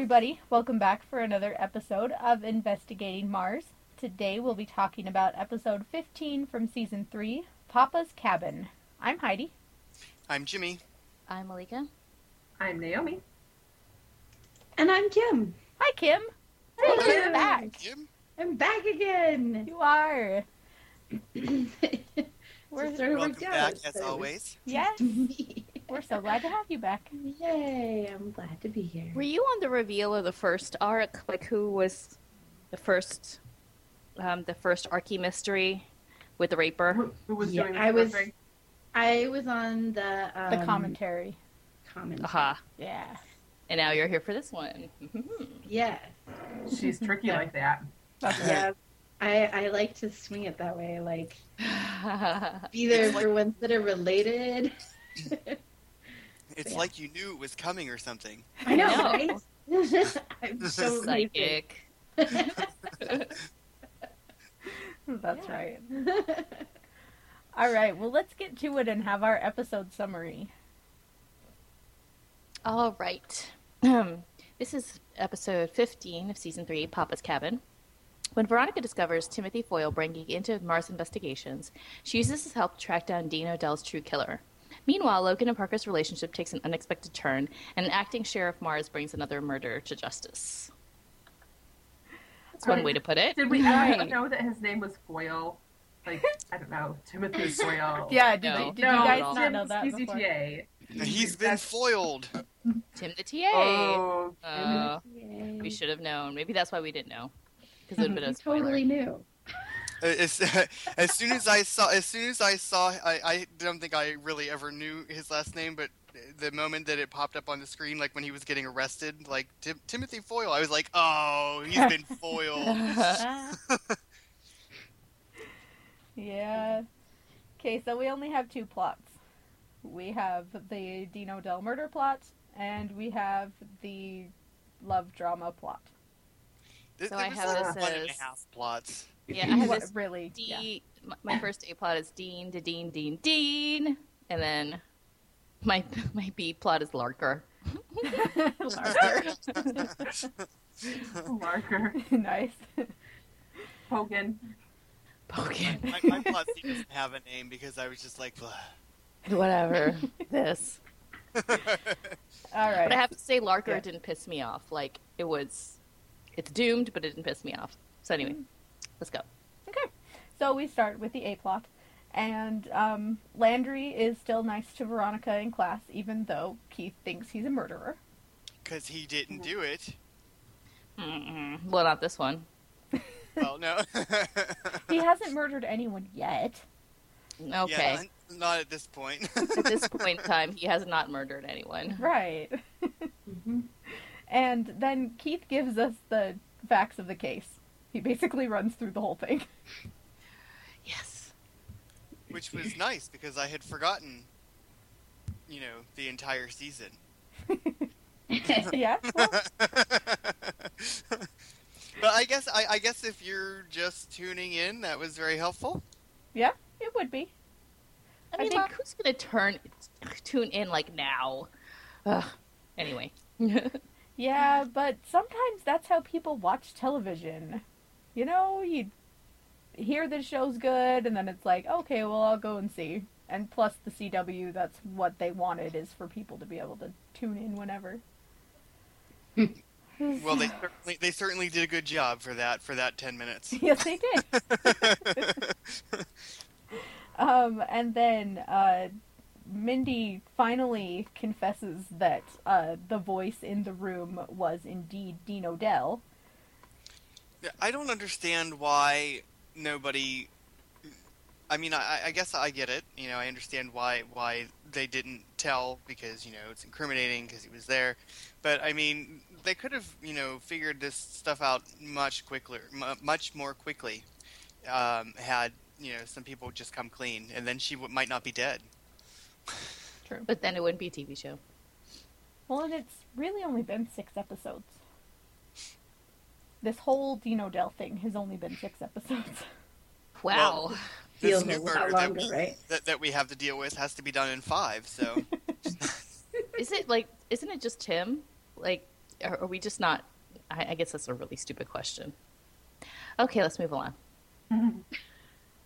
everybody. Welcome back for another episode of Investigating Mars. Today we'll be talking about episode 15 from season 3, Papa's Cabin. I'm Heidi. I'm Jimmy. I'm Malika. I'm Naomi. And I'm Kim. Hi, Kim. Hey, Welcome Kim. back. Jim? I'm back again. You are. We're, Just sort of Welcome worked back as always. yes, Me. we're so glad to have you back. Yay, I'm glad to be here. Were you on the reveal of the first arc? Like who was the first, um, the first Archie mystery with the raper? Who, who was Yeah, doing the I was- surfing? I was on the um, The commentary. comment. Aha! Yeah. And now you're here for this one. Yes. She's tricky like that. Yeah. I, I like to swing it that way, like be there for ones that are related. It's Yeah. like you knew it was coming or something. I know, know. right? I'm so Psychic. That's Yeah. right. All right, well, let's get to it and have our episode summary. All right. Um, this is episode 15 of season 3, Papa's Cabin. When Veronica discovers Timothy Foyle bringing into Mars investigations, she uses his help to track down Dean O'Dell's true killer. Meanwhile, Logan and Parker's relationship takes an unexpected turn, and an acting Sheriff Mars brings another murderer to justice. That's one Right. way to put it. Did we Right. know that his name was Foyle? Like, I don't know, Timothy Foyle. Yeah, did, No. you, did no, you guys no. not know that before? PCTA. He's been That's- foiled. Tim the TA. Oh, Uh, Yay. we should have known. Maybe that's why we didn't know. Because it would have been a spoiler. totally knew. As, as soon as I saw, as soon as I saw, I, I don't think I really ever knew his last name, but the moment that it popped up on the screen, like when he was getting arrested, like Tim- Timothy Foyle, I was like, oh, he's been foiled. yeah. Okay, so we only have two plots. We have the Dean O'Dell murder plot, and we have the love drama plot. There, So I have this one a as- half plots. Yeah, I have What- this really. D. Yeah. My, my first A plot is Dean to Dean, Dean, Dean, and then my my B plot is Larker. Larker, nice. Hogan. Poking. my, my plot C doesn't have a name because I was just like, Whatever. this. All right. But. I have to say, Larker Yeah. didn't piss me off. Like it was, it's doomed, but it didn't piss me off. So anyway, mm. Let's go. Okay. So we start with the A plot. And um, Landry is still nice to Veronica in class, even though Keith thinks he's a murderer. because he didn't do it. Mm-mm. Well, not this one. Well, no. He hasn't murdered anyone yet. Okay. Yeah, not, not at this point. At this point in time, he has not murdered anyone. Right. Mhm. And then Keith gives us the facts of the case. He basically runs through the whole thing. Yes. Which was nice because I had forgotten, you know, the entire season. yeah. Well, but I guess I, I guess if you're just tuning in, that was very helpful. yeah, it would be. I I mean, think- like, who's gonna turn tune in like now? Ugh. Anyway. Yeah, but sometimes that's how people watch television. You know, you hear the show's good, and then it's like, okay, well, I'll go and see. And plus, the CW, that's what they wanted, is for people to be able to tune in whenever. Well, they certainly they certainly did a good job for that for that ten minutes. yes, they did. Um, and then uh, Mindy finally confesses that uh, the voice in the room was indeed Dean O'Dell. I don't understand why nobody. I mean, I, I guess I get it. You know, I understand why why they didn't tell because you know it's incriminating because he was there. But I mean, they could have you know figured this stuff out much quicker, mu much more quickly. Um, had you know some people just come clean, and then she w- might not be dead. True. but then it wouldn't be a TV show. Well, and it's really only been six episodes. This whole Dean O'Dell thing has only been six episodes. Wow. Feels this a new lot murder that longer, we, right? that, that we have to deal with has to be done in five. So Is it like? Isn't it just Tim? Like, are, are we just not? I, I guess that's a really stupid question. Okay, let's move on.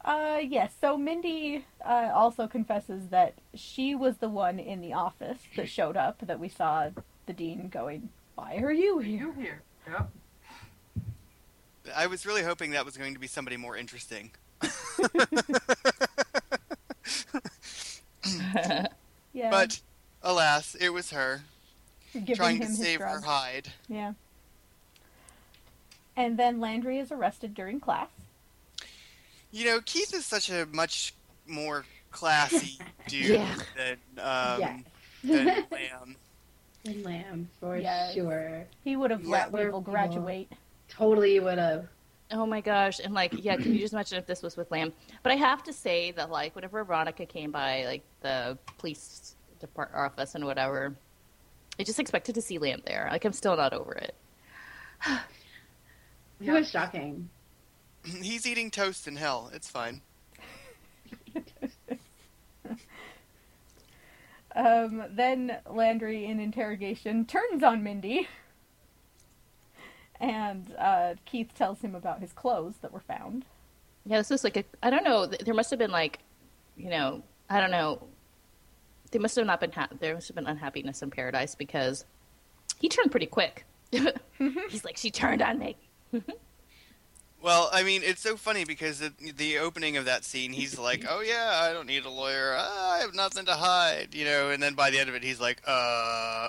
Uh, yes. So Mindy uh, also confesses that she was the one in the office that showed up that we saw the dean going. Why are you here? You here? Yep. I was really hoping that was going to be somebody more interesting. Yeah. But alas, it was her giving trying him to his save her hide. Yeah. And then Landry is arrested during class. You know, Keith is such a much more classy dude Yeah. than um, yes. than Lamb. And Lamb, for Yes. sure. He would have Yeah. let people people- graduate. Totally would have. Oh my gosh! And like, yeah, can you just imagine if this was with Lamb? But I have to say that like, whenever Veronica came by like the police depart office and whatever, I just expected to see Lamb there. Like, I'm still not over it. It was shocking. He's eating toast in hell. It's fine. Um, then Landry, in interrogation, turns on Mindy. And uh, Keith tells him about his clothes that were found. Yeah, this was like a. I don't know. There must have been like, you know, I don't know. They must have not been. Ha- there must have been unhappiness in paradise because he turned pretty quick. He's like, she turned on me. Well, I mean, it's so funny because the, the opening of that scene, he's like, "Oh yeah, I don't need a lawyer. I have nothing to hide," you know. And then by the end of it, he's like, "Uh."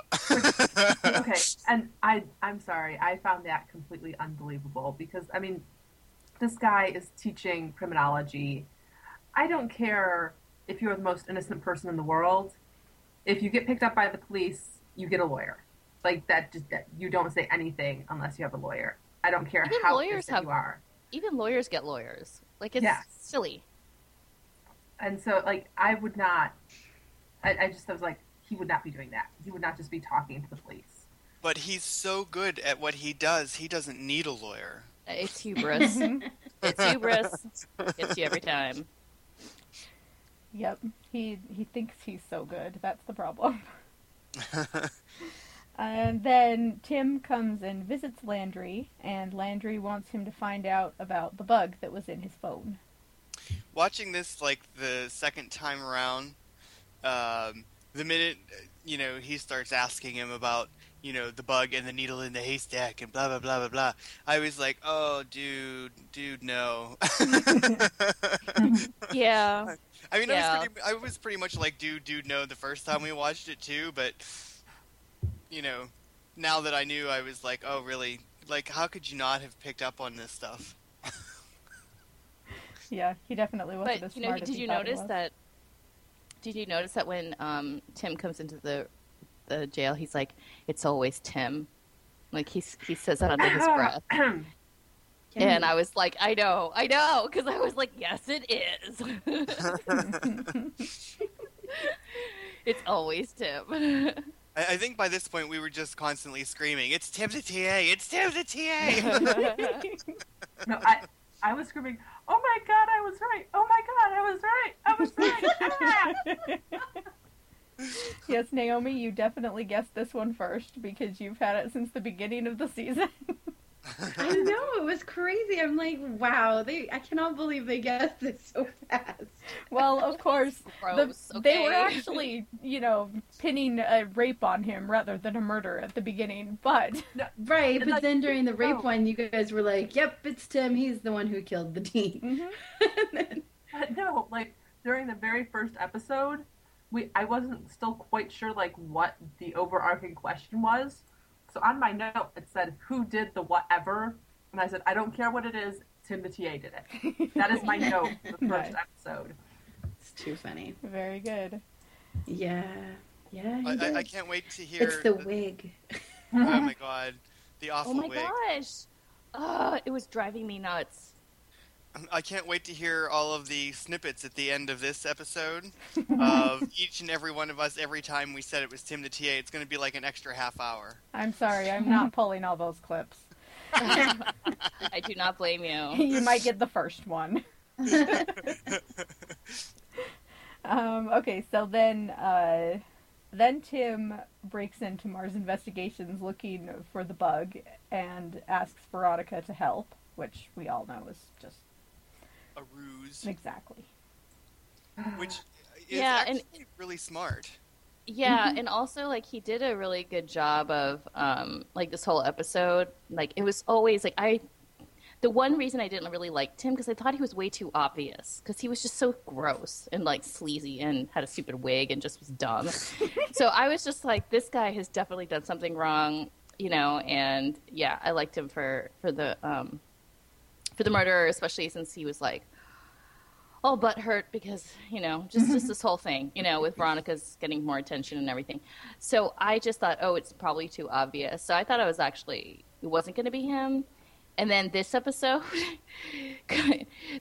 okay, and I I'm sorry, I found that completely unbelievable because I mean, this guy is teaching criminology. I don't care if you're the most innocent person in the world. If you get picked up by the police, you get a lawyer. Like that, just that you don't say anything unless you have a lawyer. I don't care Even how lawyers have- you are. Even lawyers get lawyers. Like, it's Yes. silly. And so, like, I would not. I, I just I was like, he would not be doing that. He would not just be talking to the police. but he's so good at what he does, he doesn't need a lawyer. Uh, it's hubris. it's hubris. Gets you every time. Yep, he he thinks he's so good. That's the problem. And then Tim comes and visits Landry, and Landry wants him to find out about the bug that was in his phone. Watching this like the second time around, um, the minute uh, you know he starts asking him about you know the bug and the needle in the haystack and blah blah blah blah blah, I was like, "Oh, dude, dude, no." Yeah. I mean, I, was pretty, I was pretty much like, dude, dude, no, the first time we watched it too, but, you know, now that I knew, I was like, oh, really? Like, how could you not have picked up on this stuff? Yeah, he definitely wasn't But as you know, smart as did he you thought he notice that? Did you notice that when um, Tim comes into the the jail, he's like, "It's always Tim." Like he's he says that under his breath, and I was like, "I know, I know," because I was like, "Yes, it is." it's always Tim. I, I think by this point we were just constantly screaming, "It's Tim the TA! It's Tim the TA!" No, I I was screaming, "Oh my god, I was right! Oh my god, I was right! I was right!" Ah! yes, Naomi, you definitely guessed this one first because you've had it since the beginning of the season. I know it was crazy. I'm like, wow, they. I cannot believe they guessed it so fast. well, of course, the- Gross. they were actually, you know, pinning a rape on him rather than a murder at the beginning, but Right, but like, then during the rape no. one, you guys were like, "Yep, it's Tim. He's the one who killed the dean." Mhm. then, But no, like during the very first episode, we I wasn't still quite sure like what the overarching question was. So on my note it said who did the whatever, and I said I don't care what it is. Tim the TA did it. That is my note for the first Nice. episode. it's too funny. very good. Yeah, yeah. I, I, I can't wait to hear. It's the wig. oh my god, the oh awful wig. Oh my wig. gosh! Oh, it was driving me nuts. I can't wait to hear all of the snippets at the end of this episode of each and every one of us every time we said it was Tim the TA. It's going to be like an extra half hour. I'm sorry, I'm not pulling all those clips. I do not blame you. you might get the first one. Um, okay, so then uh, then Tim breaks into Mars Investigations looking for the bug and asks Veronica to help, which we all know is just A ruse, exactly. which is Yeah, and- really smart. Yeah, and also like he did a really good job of um like this whole episode. Like it was always like I the one reason I didn't really like Tim because I thought he was way too obvious because he was just so gross and like sleazy and had a stupid wig and just was dumb. so I was just like, this guy has definitely done something wrong, you know. And yeah, I liked him for for the um for the murderer, especially since he was like all butt hurt because you know just just this whole thing you know with Veronica's getting more attention and everything. So I just thought, oh, it's probably too obvious. So I thought i was actually it wasn't going to be him. And then this episode,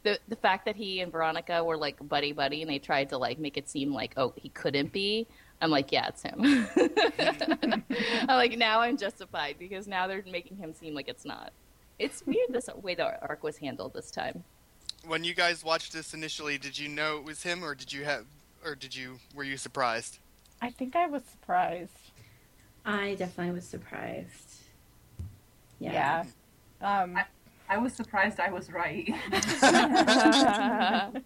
the the fact that he and Veronica were like buddy buddy, and they tried to like make it seem like oh he couldn't be. I'm like, yeah, it's him. I'm like, now I'm justified because now they're making him seem like it's not. It's weird this way the arc was handled this time. When you guys watched this initially, did you know it was him, or did you have, or did you were you surprised? I think I was surprised. I definitely was surprised. Yeah. Yeah. Um, I was surprised I was right.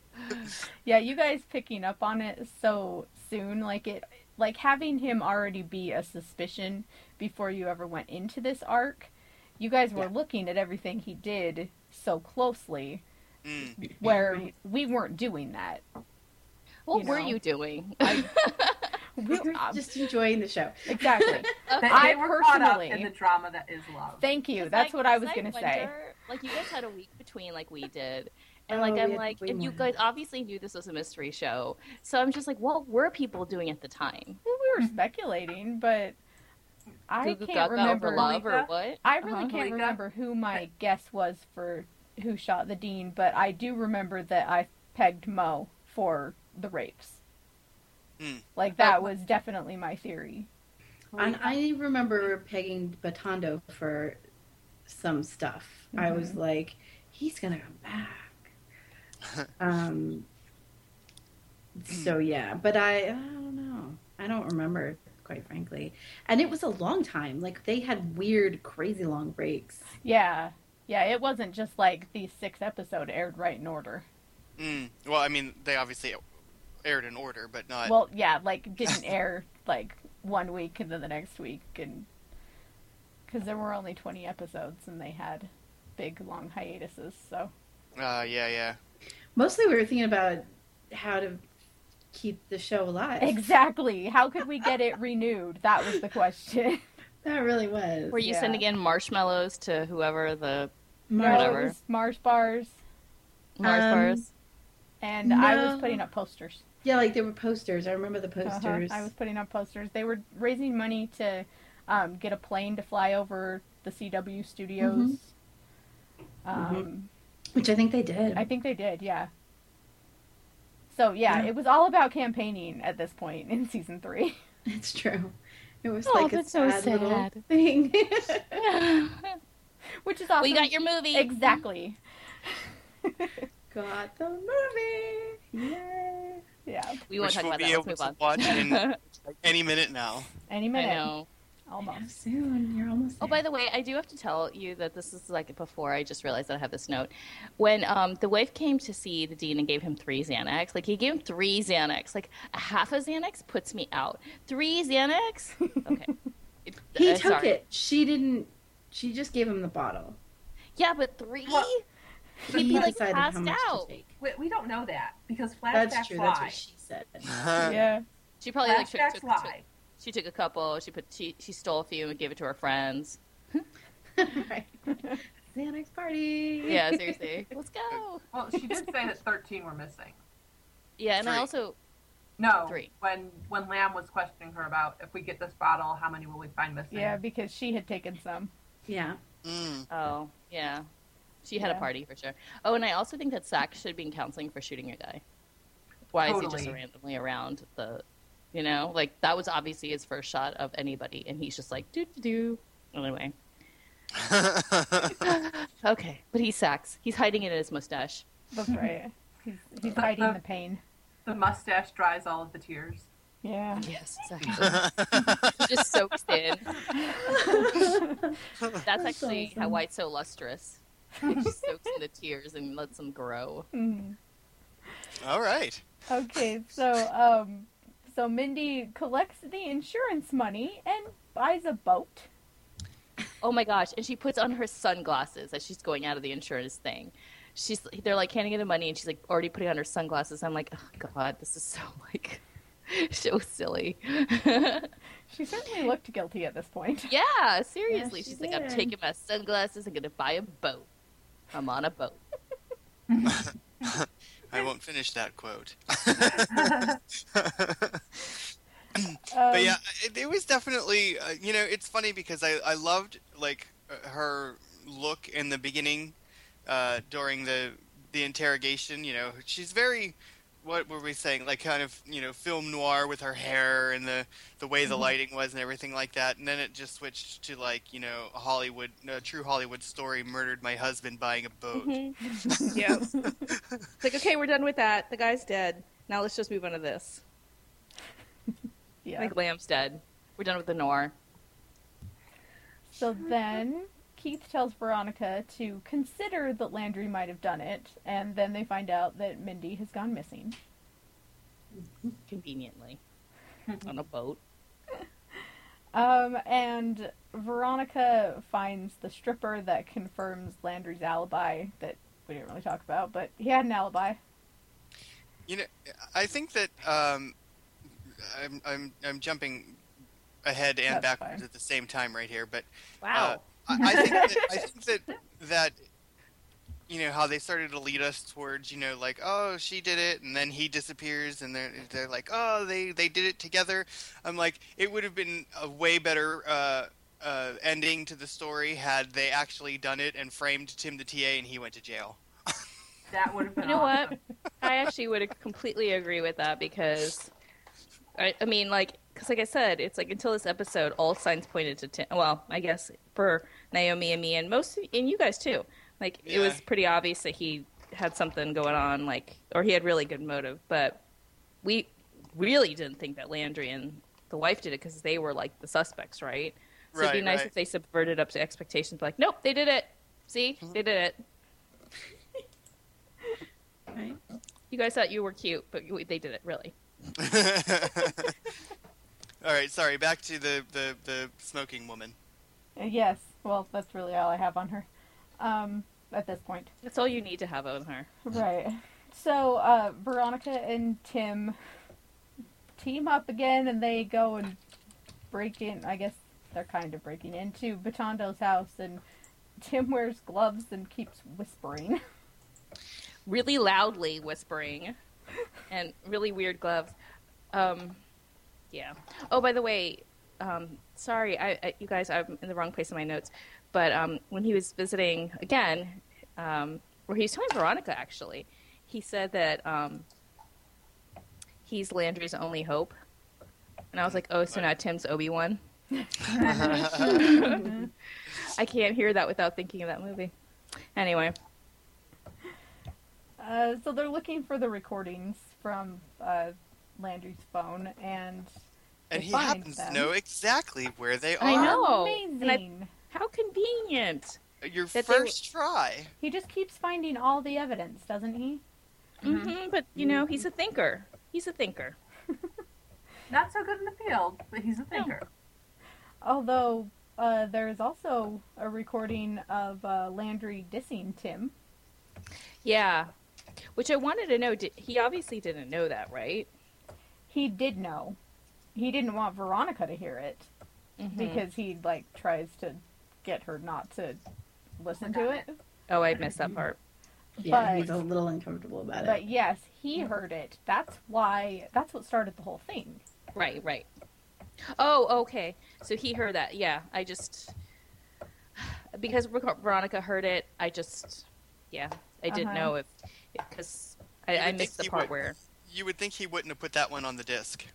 yeah, you guys picking up on it so soon, like it, like having him already be a suspicion before you ever went into this arc. You guys were Yeah. looking at everything he did so closely, Mm. where we weren't doing that. What You were know. you doing? We, We were um, just enjoying the show. exactly. They, I they were caught up personally- in the drama that is love. Thank you. That's like, what I was 'cause gonna say. Like you guys had a week between, like we did, and Oh, like we I'm like, and you guys obviously knew this was a mystery show, so I'm just like, what were people doing at the time? Well, we were speculating, but I Goo Goo can't remember. over love or what? I really Uh-huh. can't Malika? remember who my guess was for who shot the dean, but I do remember that I pegged Mo for the rapes. Hmm. Like that was definitely my theory. And I remember pegging Batondo for some stuff. I was Mm-hmm. like, he's gonna come back. um. So yeah, but I, I don't know. I don't remember, quite frankly. And it was a long time. Like they had weird, crazy long breaks. Yeah. Yeah, it wasn't just like these six episode aired right in order. Mm. Well, I mean, they obviously aired in order, but not. Well, yeah, like didn't air like one week and then the next week and cuz there were only 20 episodes and they had big long hiatuses, so uh, yeah, yeah. Mostly, we were thinking about how to keep the show alive. Exactly. How could we get it renewed? That was the question. That really was. Were you Yeah. sending in marshmallows to whoever the No, Whatever. it Mars bars, Mars Um, bars? and I was putting up posters. Yeah, like there were posters. I remember the Uh-huh. posters. I was putting up posters. They were raising money to um, get a plane to fly over the CW studios. Um, Which I think they did. I think they did, yeah. So yeah, Yeah. it was all about campaigning at this point in season three. It's true. It was Oh, like a that's so sad, little thing. Which is awesome. well, you got your movie. exactly. Got the movie. Yay. yeah. We won't Which talk we'll about be that. Let's able move to watch in like, any minute now. Any I minute. Know. Yeah, Almost. soon. You're almost Oh, by the way, I do have to tell you that this is like before I just realized that I have this note. When um, the wife came to see the dean and gave him three Xanax, like he gave him three Xanax, like a half a Xanax puts me out. Three Xanax? Okay. It- he uh, took sorry. it. She didn't. She just gave him the bottle. Yeah, but three? Well, He'd he be like decided passed how much out. to take. We, we don't know that because flashbacks That's true. lie. That's what she said. Yeah. She probably like took, flashbacks took, took, lie. She took a couple. She put she, she stole a few and gave it to her friends. right. Xanax party. Yeah, seriously. Let's go. Well, she did say that 13 were missing. Yeah, and I also No, Three. when when Lamb was questioning her about if we get this bottle, how many will we find missing? Yeah, because she had taken some. Yeah. Mm. Oh, yeah. She had a party for sure. Oh, and I also think that Zach should be in counseling for shooting a guy. Why is he just randomly around the, you know, like that was obviously his first shot of anybody, and he's just like, doo doo doo. Anyway, okay, but he sucks. He's hiding it in his mustache. That's right. He's, he's hiding the pain. The mustache dries all of the tears. Yeah. Yes, exactly. just soaks in. That's actually how White's so lustrous. It just soaks in the tears and lets them grow. Mhm. All right. Okay, so um, so Mindy collects the insurance money and buys a boat. Oh my gosh! And she puts on her sunglasses as she's going out of the insurance thing. She's they're like handing her the money, and she's like already putting on her sunglasses. I'm like, oh god, this is so like so silly. She certainly looked guilty at this point. yeah, seriously. Yeah, she she's like, I'm taking my sunglasses. I'm gonna buy a boat. I'm on a boat. I won't finish that quote. Um, but yeah, it, it was definitely uh, you know it's funny because I I loved like uh, her look in the beginning uh, during the the interrogation. You know, she's very what were we saying like kind of you know film noir with her hair and the the way the mm-hmm. lighting was and everything like that and then it just switched to like you know a hollywood a true hollywood story murdered my husband buying a boat mm-hmm. yeah. it's like, okay, we're done with that. The guy's dead. Now let's just move on to this. yeah. Like Lamb's dead. We're done with the noir. So then Keith tells Veronica to consider that Landry might have done it, and then they find out that Mindy has gone missing. Conveniently. on a boat. Um, and Veronica finds the stripper that confirms Landry's alibi that we didn't really talk about, but he had an alibi. You know, I think that um, I'm I'm I'm jumping ahead and That's backwards fine. at the same time right here, but Wow. uh, I, I think that, I think that that you know how they started to lead us towards you know like oh she did it and then he disappears and they're they're like oh they they did it together. I'm like it would have been a way better. Uh, uh, ending to the story had they actually done it and framed Tim the TA and he went to jail. That would have been You know awesome. what? I actually would completely agree with that because, I, I mean, like, because like I said, it's like until this episode, all signs pointed to Tim. Well, I guess for Naomi and me, and most, and you guys too. Like, it was pretty obvious that he had something going on, like, or he had really good motive. But we really didn't think that Landry and the wife did it because they were like the suspects, right? So it'd be nice right. if they subverted up to expectations. Like, nope, they did it. See, they did it. Right? You guys thought you were cute, but they did it really. All right, sorry. Back to the the the smoking woman. Uh, Yes, well, that's really all I have on her um, at this point. That's all you need to have on her. Right. So uh, Veronica and Tim team up again, and they go and break in. I guess they're kind of breaking into Batondo's house, and Tim wears gloves and keeps whispering. Really loudly whispering, and really weird gloves. Um, yeah. Oh, by the way, um, sorry, I, I, you guys, I'm in the wrong place in my notes. But um, when he was visiting again, um, where he was telling Veronica actually, he said that um, he's Landry's only hope, and I was like, oh, so now Tim's Obi Wan. I can't hear that without thinking of that movie. Anyway, Uh, so they're looking for the recordings from uh, Landry's phone, and And he happens them. to know exactly where they are. I know. amazing. I- how convenient. Your That they first try. He just keeps finding all the evidence, doesn't he? Mm-hmm, but you know, he's a thinker. He's a thinker. Not so good in the field, but he's a thinker. Although uh, there is also a recording of uh, Landry dissing Tim. Yeah. Which I wanted to know. Did, he obviously didn't know that, right? He did know. He didn't want Veronica to hear it Mhm. because he like tries to get her not to listen to it. Oh, I missed that part. Yeah, But- he's a little uncomfortable about it. But yes, he heard it. That's why. That's what started the whole thing. Right, right. Oh, okay. So he heard that. Yeah, I just because Veronica heard it. I just, yeah, I didn't Uh-huh. know if because I, I missed the part would- where You would think he wouldn't have put that one on the disc.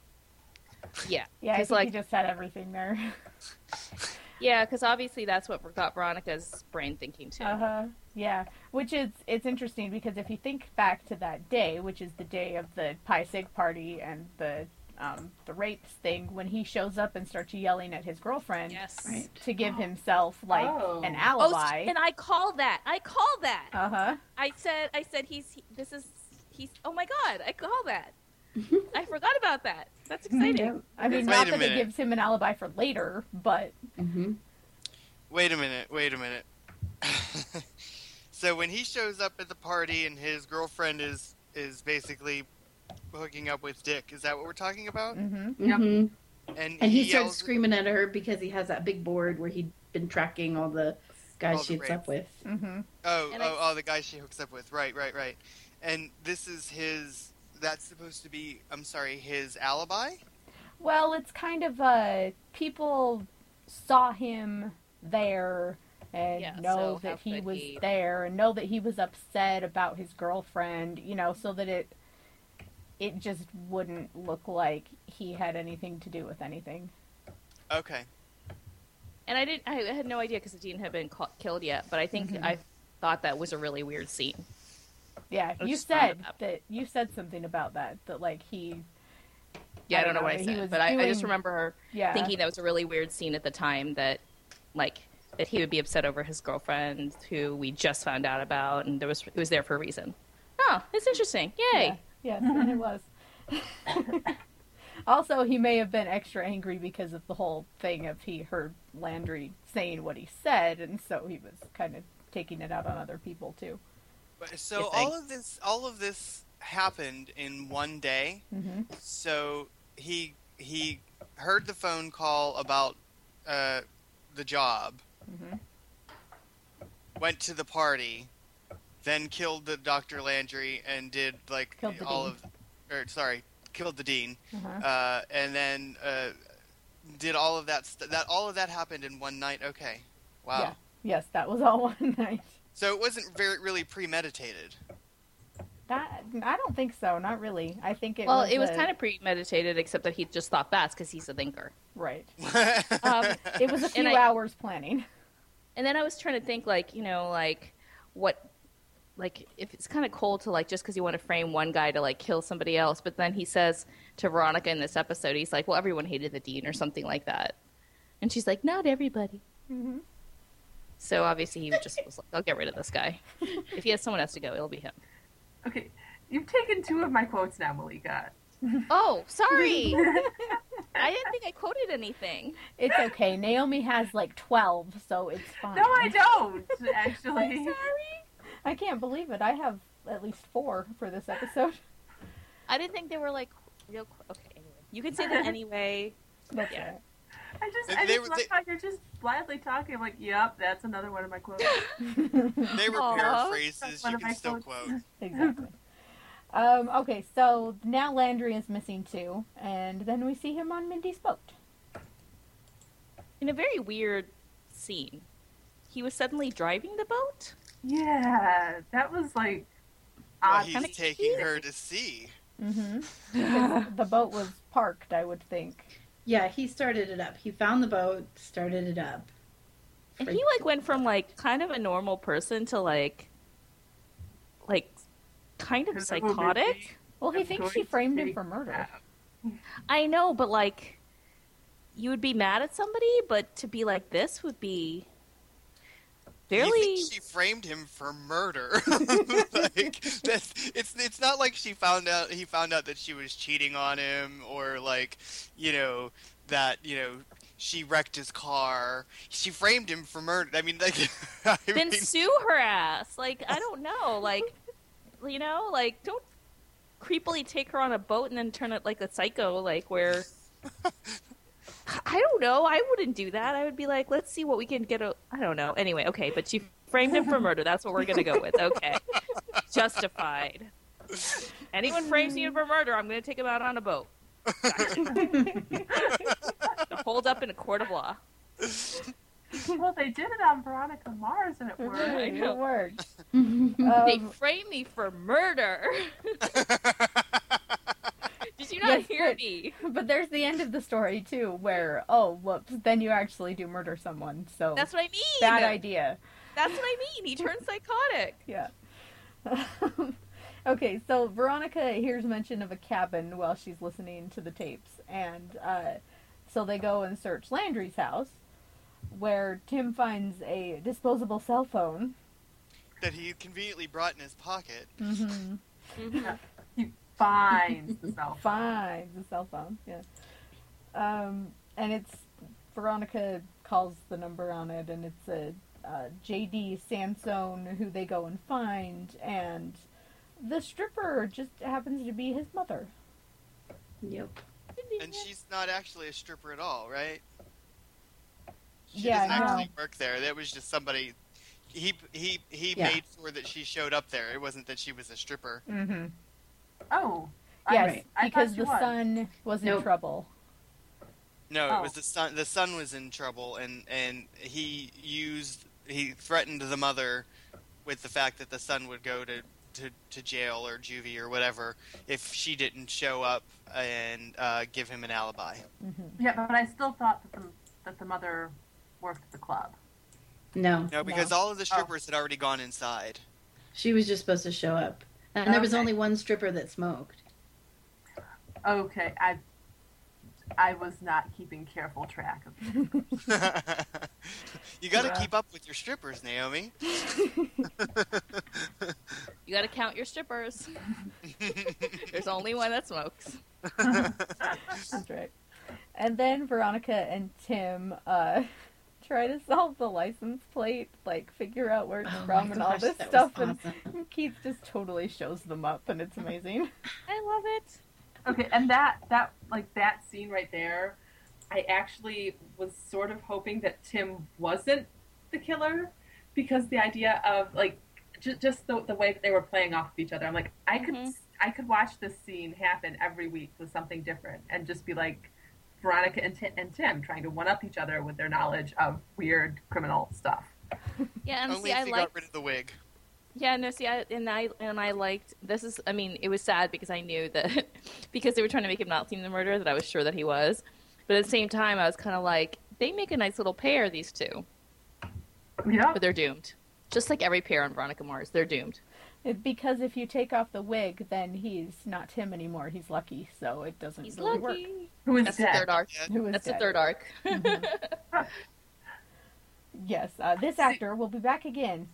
Yeah, Yeah, I 'Cause, think like he just had everything there. yeah, because obviously that's what got Veronica's brain thinking too. Uh huh. Yeah, which is it's interesting because if you think back to that day, which is the day of the Pi Sig party and the um, the rapes thing when he shows up and starts yelling at his girlfriend Yes. Right. to give himself like Oh. an Oh, and I call that. I call that. uh huh. I said. I said he's. He, this is. He's. Oh my god! I call that. I forgot about that. That's exciting. Yep. I mean, Wait not a that it gives him an alibi for later, but hmm Wait a minute, wait a minute. so when he shows up at the party and his girlfriend is is basically hooking up with Dick, is that what we're talking about? hmm Yep. hmm And, And he, he starts yells, screaming at her because he has that big board where he'd been tracking all the guys All the she hooks up with. hmm Oh, And oh, I- oh, the guys she hooks up with. Right, right, right. And this is his. That's supposed to be. I'm sorry, his alibi. Well, it's kind of uh people saw him there and Yeah, know so that he was he- there and know that he was upset about his girlfriend, you know, so that it it just wouldn't look like he had anything to do with anything. Okay. And I didn't. I had no idea because the dean had been ca- killed yet. But I think Mhm. I thought that was a really weird scene. Yeah, you said up. that you said something about that that like he Yeah, I, don't don't know what I said, but I, I just remember yeah thinking that was a really weird scene at the time. That like that he would be upset over his girlfriend, who we just found out about, and there was it was there for a reason. Oh, it's interesting. Yay! Yeah, yes, and it was. also, he may have been extra angry because of the whole thing of he heard Landry saying what he said, and so he was kind of taking it out on other people too. But, so You all of this, all of this happened in one day. hmm So he he heard the phone call about uh, the job, hmm went to the party, then killed the Dr. Landry and did like all dean. of, or sorry, killed the dean, Uh-huh. uh, and then uh, did all of that. St- that all of that happened in one night. Okay, wow. Yeah. Yes, that was all one night. So it wasn't very really premeditated. That I don't think so. Not really. I think it well, was it was a- kind of premeditated, except that he just thought fast because he's a thinker. right. Um, It was a few I- hours planning. And then I was trying to think, like, you know, like what, like, if it's kind of cold to like just because you want to frame one guy to like kill somebody else, but then he says to Veronica in this episode, he's like, well, everyone hated the dean or something like that, and she's like, not everybody. hmm So obviously he just was like, I'll get rid of this guy. if he has someone else to go, it'll be him. Okay, you've taken two of my quotes now, Malika. Oh, sorry. I didn't think I quoted anything. It's okay. Naomi has like twelve, so it's fine. No, I don't actually. Sorry? I can't believe it. I have at least four for this episode. I didn't think they were like real. qu- Okay, anyway, you can say that anyway. That's Yeah. right. I just, They- I just were- love they- how you're just blithely talking. I'm like, yep, that's another one of my quotes. They were Aw. paraphrases. One You of my can still quotes. quote. exactly. Um, okay, so now Landry is missing too, and then we see him on Mindy's boat. In a very weird scene, he was suddenly driving the boat. Yeah, that was like Well, odd. he's kinda taking her to sea. Mm-hmm. the boat was parked, I would think. Yeah, he started it up. He found the boat, started it up. And he like went from like kind of a normal person to like like kind of psychotic. Well, he thinks she framed him for murder. I know, but like you would be mad at somebody, but to be like this would be Think she framed him for murder? like that's it's it's not like she found out he found out that she was cheating on him or like you know that you know she wrecked his car. She framed him for murder. I mean, like I then mean, sue her ass. Like I don't know, like you know, like don't creepily take her on a boat and then turn it like a psycho, like where. I don't know. I wouldn't do that. I would be like, let's see what we can get. A, I don't know. Anyway, okay, but she framed him for murder. That's what we're gonna go with. Okay, justified. Anyone frames you for murder, I'm gonna take him out on a boat. Hold up in a court of law. well, they did it on Veronica Mars, and it It worked. worked. know. It worked. they Um, framed me for murder. Did you not Yes, hear but- me? but there's the end of the story too, where oh whoops, then you actually do murder someone. So That's what I mean. bad idea. That's what I mean. He turns psychotic. Yeah. Okay, so Veronica hears mention of a cabin while she's listening to the tapes, and uh, so they go and search Landry's house, where Tim finds a disposable cell phone. That he conveniently brought in his pocket. Mm-hmm. He finds the cell phone. Finds a cell phone, yeah. Um, and it's Veronica calls the number on it, and it's a uh, JD Sansone who they go and find, and the stripper just happens to be his mother. Yep. And she's not actually a stripper at all, right? She Yeah, doesn't no. actually work there. That was just somebody. He he he Yeah. made sure that she showed up there. It wasn't that she was a stripper. Mm-hmm. Oh. I- Yes, Right. Because the was. son was in trouble. No, Oh. it was the son. The son was in trouble, and and he used he threatened the mother with the fact that the son would go to. To, to jail or juvie or whatever if she didn't show up and uh, give him an alibi. Mm-hmm. Yeah, but I still thought that the that the mother worked at the club. No, No, because all of the strippers had already gone inside. she was just supposed to show up, and there was only one stripper that smoked. Okay, I I was not keeping careful track of. you got to Yeah. keep up with your strippers, Naomi. You gotta count your strippers. There's only one that smokes. That's right. And then Veronica and Tim uh, try to solve the license plate, like figure out where it's Oh from my and all this stuff. was And. Keith just totally shows them up, and it's amazing. I love it. Okay, and that that like that scene right there, I actually was sort of hoping that Tim wasn't the killer because the idea of like just, just the, the way that they were playing off of each other. I'm like, I could Mhm. I could watch this scene happen every week with something different and just be like Veronica and, Ti- and Tim trying to one up each other with their knowledge of weird criminal stuff. Yeah, and Only see, if I you like. got rid of the wig. Yeah, no, see, I, and I and I liked this is. I mean, it was sad because I knew that because they were trying to make him not seem the murderer that I was sure that he was, but at the same time, I was kind of like, they make a nice little pair, these two, Yeah. but they're doomed. Just like every pair on Veronica Mars, they're doomed. It- because if you take off the wig, then he's not Tim anymore. He's lucky, so it doesn't He's really work. Who is That's the third arc. Who is That's the third arc. Mhm. yes, uh, this actor will be back again.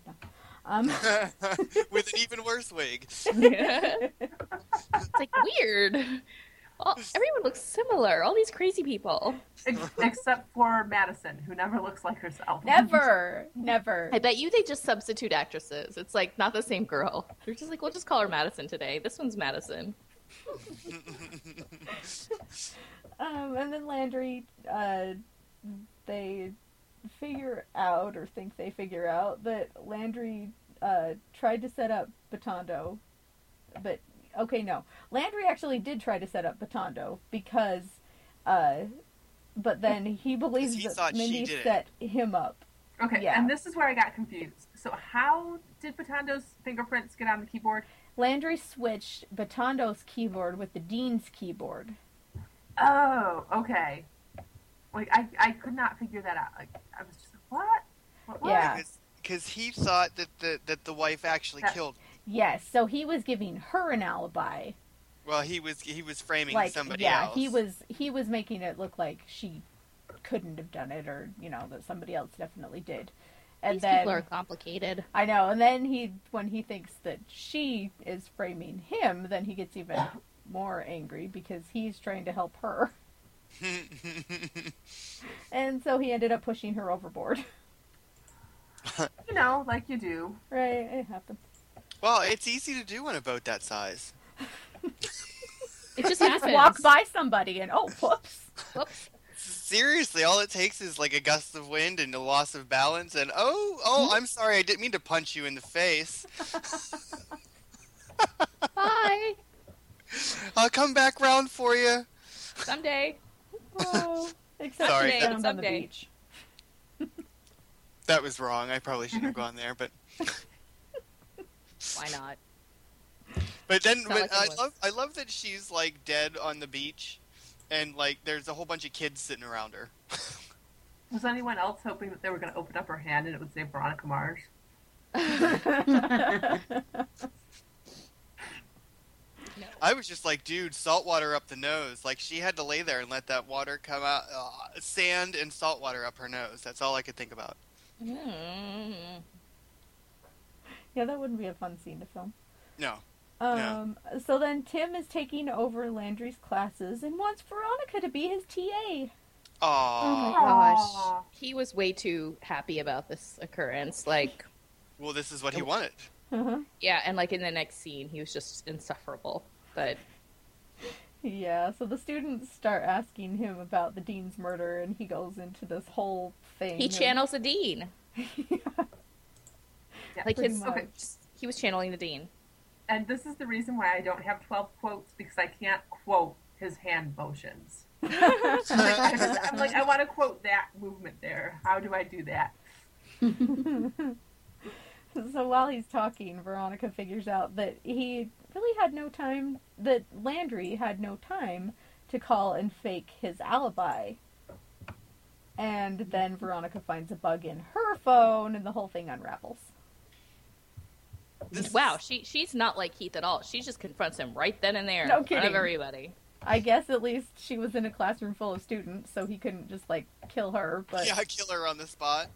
Um, With an even worse wig. it's like weird. All, everyone looks similar. All these crazy people. Except for Madison, who never looks like herself. never, never. I bet you they just substitute actresses. It's like not the same girl. They're just like, we'll just call her Madison today. This one's Madison. Um, and then Landry, uh, they figure out or think they figure out that Landry uh, tried to set up Batondo, but okay, no, Landry actually did try to set up Batondo because, uh, but then he believes he that thought Mindy did it. set him up. Okay, Yeah. and this is where I got confused. So how did Patando's fingerprints get on the keyboard? Landry switched Batondo's keyboard with the Dean's keyboard. Oh, okay. Like I, I could not figure that out. Like I was just like, what? What? what? Yeah. Because he thought that the that the wife actually Yeah. killed. Yes, so he was giving her an alibi. Well, he was he was framing like somebody yeah else. he was he was making it look like she couldn't have done it or you know that somebody else definitely did and These then people are complicated. i know and then he when he thinks that she is framing him then he gets even more angry because he's trying to help her and so he ended up pushing her overboard You know, like you do. right it happened well, it's easy to do on a boat that size. It just just happens. walk by somebody and oh whoops Whoops. Seriously, all it takes is like a gust of wind and a loss of balance, and oh, oh, hmm? I'm sorry, I didn't mean to punch you in the face. Bye. I'll come back round for you. Someday. oh, except Sorry. she's found on the Someday. beach That was wrong. I probably shouldn't have gone there, but Why not? but then Sound but like I was. love I love that she's like dead on the beach, and like there's a whole bunch of kids sitting around her. Was anyone else hoping that they were going to open up her hand and it would say Veronica Mars? No. I was just like, dude, salt water up the nose. Like she had to lay there and let that water come out, uh, sand and salt water up her nose. That's all I could think about. Mm. Yeah, that wouldn't be a fun scene to film. No. Um, so then Tim is taking over Landry's classes and wants Veronica to be his TA. Oh my gosh. Aw. He was way too happy about this occurrence. Like, Well, this is what he wanted. Uh-huh. yeah, and like in the next scene, he was just insufferable. But Yeah, so the students start asking him about the dean's murder, and he goes into this whole thing. he of- channels the dean. Yeah. Like his, much. Okay. he was channeling the dean. And this is the reason why I don't have 12 quotes because I can't quote his hand motions. I just- I'm like, I want to quote that movement there. How do I do that? so while he's talking, Veronica figures out that he really had no time, that Landry had no time to call and fake his alibi. And then Veronica finds a bug in her phone, and the whole thing unravels. This- Wow, she she's not like Keith at all. She just confronts him right then and there No in front of kidding. everybody. I guess at least she was in a classroom full of students, so he couldn't just like kill her. But Yeah, kill her on the spot.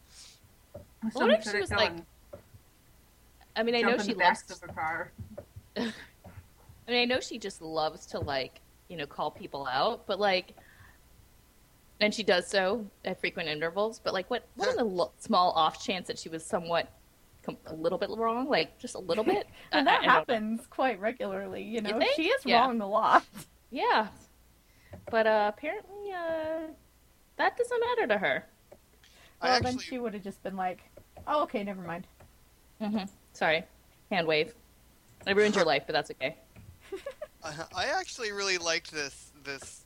What if she could've was, like, I mean, I know in she the back loves. of a car. I mean, I know she just loves to like you know call people out, but like, and she does so at frequent intervals. But like, what what are the lo- small off chance that she was somewhat com- a little bit wrong, like just a little bit? and that I- I happens quite regularly. You know, think? she is Yeah. wrong a lot. Yeah, but uh, apparently uh, that doesn't matter to her. I Well, then she would have just been like, "Oh, okay, never mind." Mm-hmm. Sorry, hand wave. I ruined your life, but that's okay. I I actually really liked this this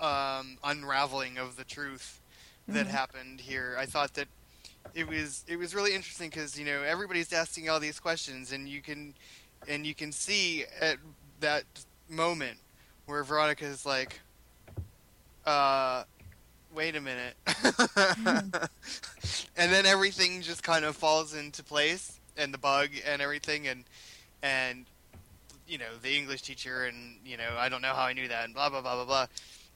um, unraveling of the truth that Mhm. happened here. I thought that it was it was really interesting because you know everybody's asking all these questions, and you can and you can see at that moment where Veronica is like, uh, wait a minute, and then everything just kind of falls into place, and the bug and everything, and and you know the English teacher, and you know I don't know how I knew that, and blah blah blah blah blah.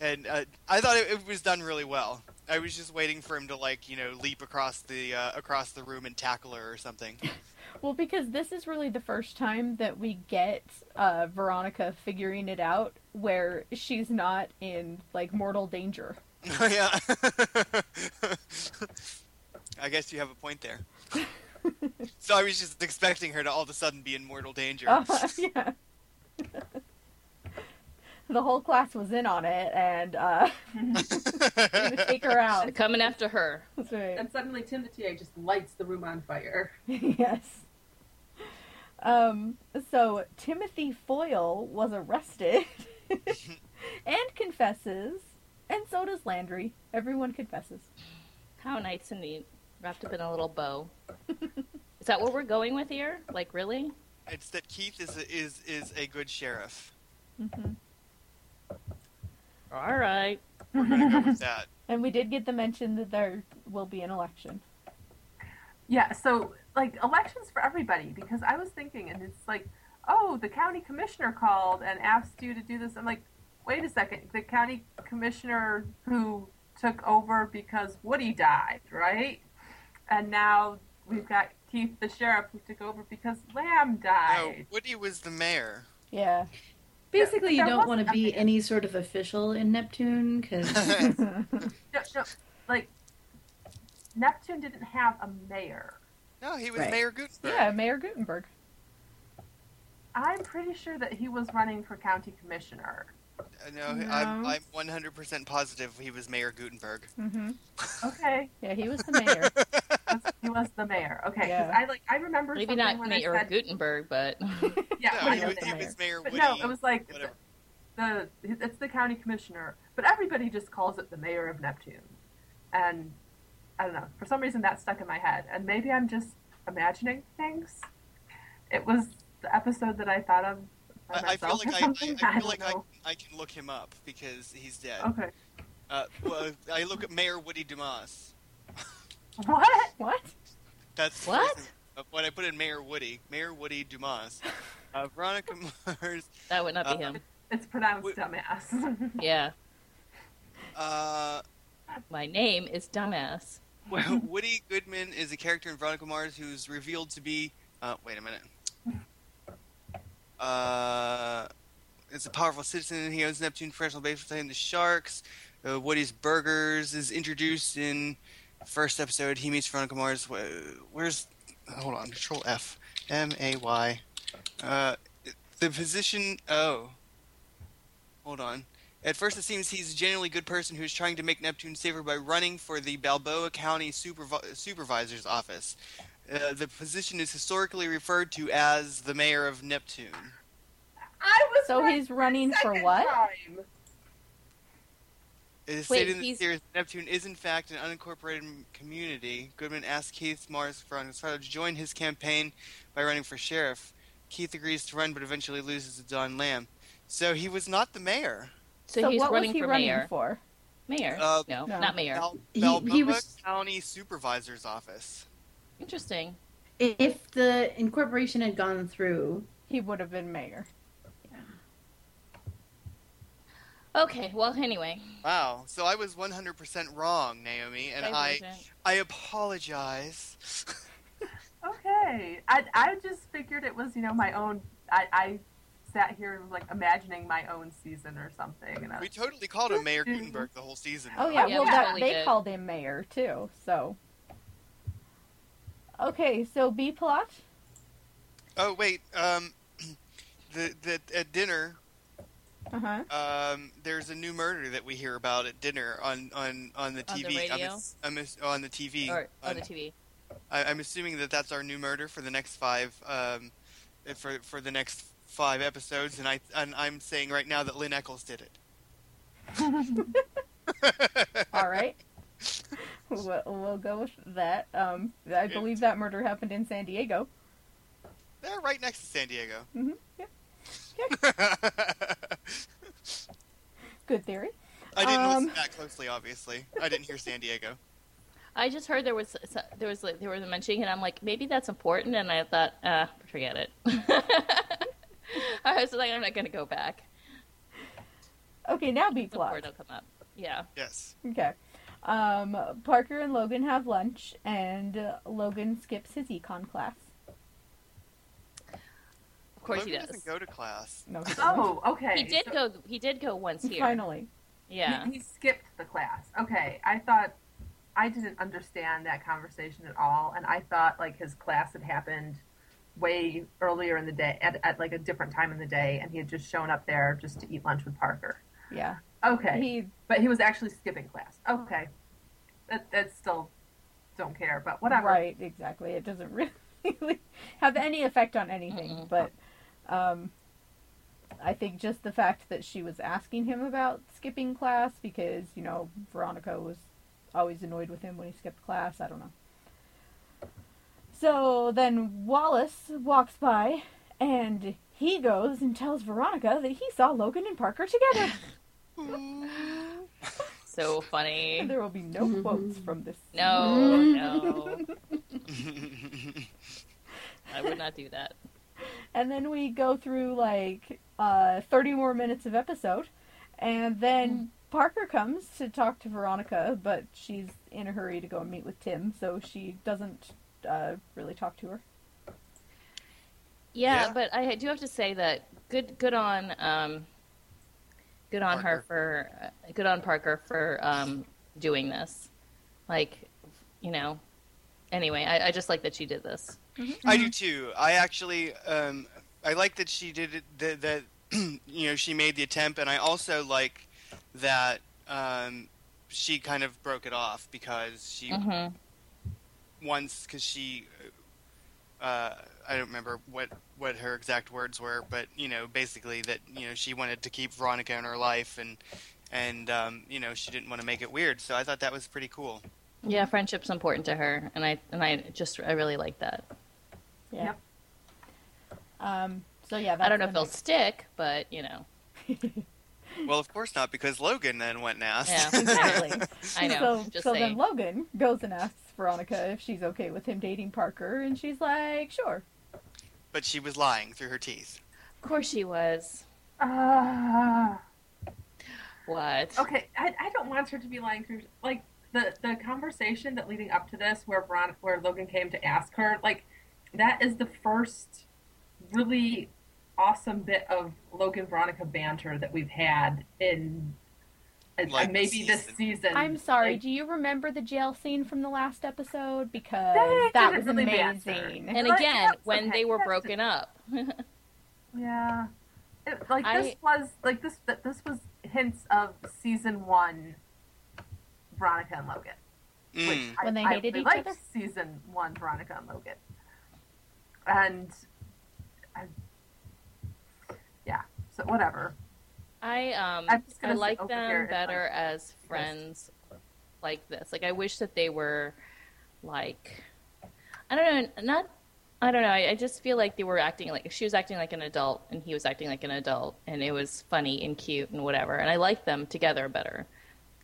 And uh, I thought it, it was done really well. I was just waiting for him to like you know leap across the uh, across the room and tackle her or something. Well, because this is really the first time that we get uh, Veronica figuring it out, where she's not in like mortal danger. yeah. I guess you have a point there. so I was just expecting her to all of a sudden be in mortal danger. Uh, yeah. The whole class was in on it, and uh, gonna take her out. Coming after her. That's right. And suddenly Tim the TA just lights the room on fire. yes. Um, so Timothy Foyle was arrested and confesses, and so does Landry. Everyone confesses. How nice and neat. Wrapped up in a little bow. Is that what we're going with here? Like, really? it's that Keith is a, is is a good sheriff. hmm All right. We're gonna go with that. And we did get the mention that there will be an election. Yeah, so like elections for everybody because I was thinking, and it's like, oh, the county commissioner called and asked you to do this. I'm like, wait a second, the county commissioner who took over because Woody died, right? And now we've got Keith the sheriff who took over because Lamb No, died. Woody was the mayor. Yeah. Basically, you don't want to be a- any sort of official in Neptune because No, no, like Neptune didn't have a mayor. No, he was Right. Mayor Gutenberg. yeah, Mayor Gutenberg. I'm pretty sure that he was running for county commissioner. Uh, No, I'm I'm 100% positive he was Mayor Gutenberg. hmm Okay, Yeah, he was the mayor. he was the mayor. Okay, 'cause Yeah. I like I remember Maybe something not when Mayor I said, Gutenberg, but Yeah, no, I know was, the he mayor. was Mayor But Woody. no, it was like whatever. the it's the county commissioner, but everybody just calls it the mayor of Neptune, and I don't know for some reason that stuck in my head, and maybe I'm just imagining things. It was the episode that I thought of. I, I feel myself like or I, I, something. I feel don't like I. I can look him up because he's dead. Okay. Uh, well, I look at Mayor Woody Dumas. What? what? That's What? uh, when I put in Mayor Woody, Mayor Woody Dumas. Uh, Veronica Mars. That would not be Uh, him. It's pronounced Wait. dumbass. Yeah. Uh, My name is Dumbass. well, Woody Goodman is a character in Veronica Mars who's revealed to be. Uh, wait a minute. Uh, is a powerful citizen. He owns Neptune professional baseball team, the Sharks. Uh, Woody's Burgers is introduced in first episode. He meets Veronica Mars. Where's? Hold on. Control F. M A Y. Uh, the position. Oh. Hold on. At first, it seems he's a genuinely good person who's trying to make Neptune safer by running for the Balboa County Supervi- Supervisor's Office. Uh, the position is historically referred to as the mayor of Neptune. I was So right he's running for what? time. It is Wait, stated in the he's- series Neptune is in fact an unincorporated community. Goodman asked Keith Mars from his father to join his campaign by running for sheriff. Keith agrees to run, but eventually loses to Don Lamb. So he was not the mayor. So, he's what running was he for running mayor. for? Mayor? Uh, no, No. not mayor. Bal- He- he was- County Supervisor's Office. Interesting. If the incorporation had gone through, He would have been mayor. Okay, well, anyway. Wow. So I was 100% wrong, Naomi, and I I apologize. Okay. I I just figured it was you know my own. I I sat here and was like imagining my own season or something, and I we was, totally called him Mayor Gutenberg the whole season. Oh yeah, Yeah, well we that, totally they did. called him mayor too. So. Okay, so B plot. Oh wait, um, the the at dinner, Uh huh. um, there's a new murder that we hear about at dinner on on on the TV. On TV. the I'm ass- I'm ass- on the TV. Or on On- the TV. I, I'm assuming that that's our new murder for the next five, um, for for the next five episodes, and I and I'm saying right now that Lynn Eccles did it. All right. we'll, we'll go with that. Um, I believe that murder happened in San Diego. They're right next to San Diego. Mm-hmm. yeah. Good theory. I didn't Um, listen that closely, obviously. I didn't hear San Diego. I just heard there was there was like, they were mentioning, and I'm like, maybe that's important, and I thought, uh, forget it. I was like, I'm not going to go back. Okay, now B The plot. word will come up. Yeah. Yes. Okay. Um, Parker and Logan have lunch, and uh, Logan skips his econ class. Of course Logan he does. doesn't go to class. No, he oh okay. He did So go. He did go once here. Finally. Yeah. He, he skipped the class. Okay, I thought I didn't understand that conversation at all, and I thought like his class had happened way earlier in the day, at, at like a different time in the day, and he had just shown up there just to eat lunch with Parker. Yeah. Okay, He but he was actually skipping class. Okay, that that's still don't care, but whatever. Right, exactly. It doesn't really have any effect on anything, Mm-mm. but um, I think just the fact that she was asking him about skipping class because, you know, Veronica was always annoyed with him when he skipped class. I don't know. So then Wallace walks by and he goes and tells Veronica that he saw Logan and Parker together. So funny. And there will be no quotes from this. No, no, I would not do that. And then we go through like uh, 30 more minutes of episode. And then Parker comes to talk to Veronica, but she's in a hurry to go and meet with Tim, so she doesn't uh, really talk to her. Yeah, Yeah. but I do have to say that good, good on, um, good on her for, uh, good on Parker for um, doing this. Like, you know. Anyway, I, I just like that she did this. I do too. I actually, um, I like that she did it. That, that you know, she made the attempt, and I also like that um, she kind of broke it off because she hmm once because she. Uh, I don't remember what, what her exact words were, but you know, basically that you know she wanted to keep Veronica in her life, and and um, you know she didn't want to make it weird. So I thought that was pretty cool. Yeah, friendship's important to her, and I and I just I really like that. Yeah. Yep. Um, so yeah, that's I don't know if they'll next- stick, but you know, Well, of course not, because Logan then went and asked. Yeah. Exactly. I know. So, just so then Logan goes and asks Veronica if she's okay with him dating Parker, and she's like, sure. but she was lying through her teeth. Of course she was. Ah. What? Okay, I, I don't want her to be lying through. Like the the conversation that leading up to this, where Veron- where Logan came to ask her, like that is the first really awesome bit of Logan Veronica banter that we've had in uh, Like maybe this season. season. I'm sorry. Like, Do you remember the jail scene from the last episode? Because They that was really matter. amazing. and Like, again, when okay. they were broken up. yeah, It- like I- this was like this that this was hints of season one. Veronica and Logan. Mm. which I, When they I hated really each liked other? Season one, Veronica and Logan, and I, yeah. So whatever. I um I like them better like, as friends like this. Like I wish that they were like I don't know, not I don't know. I, I just feel like they were acting like she was acting like an adult and he was acting like an adult, and it was funny and cute and whatever. And I like them together better.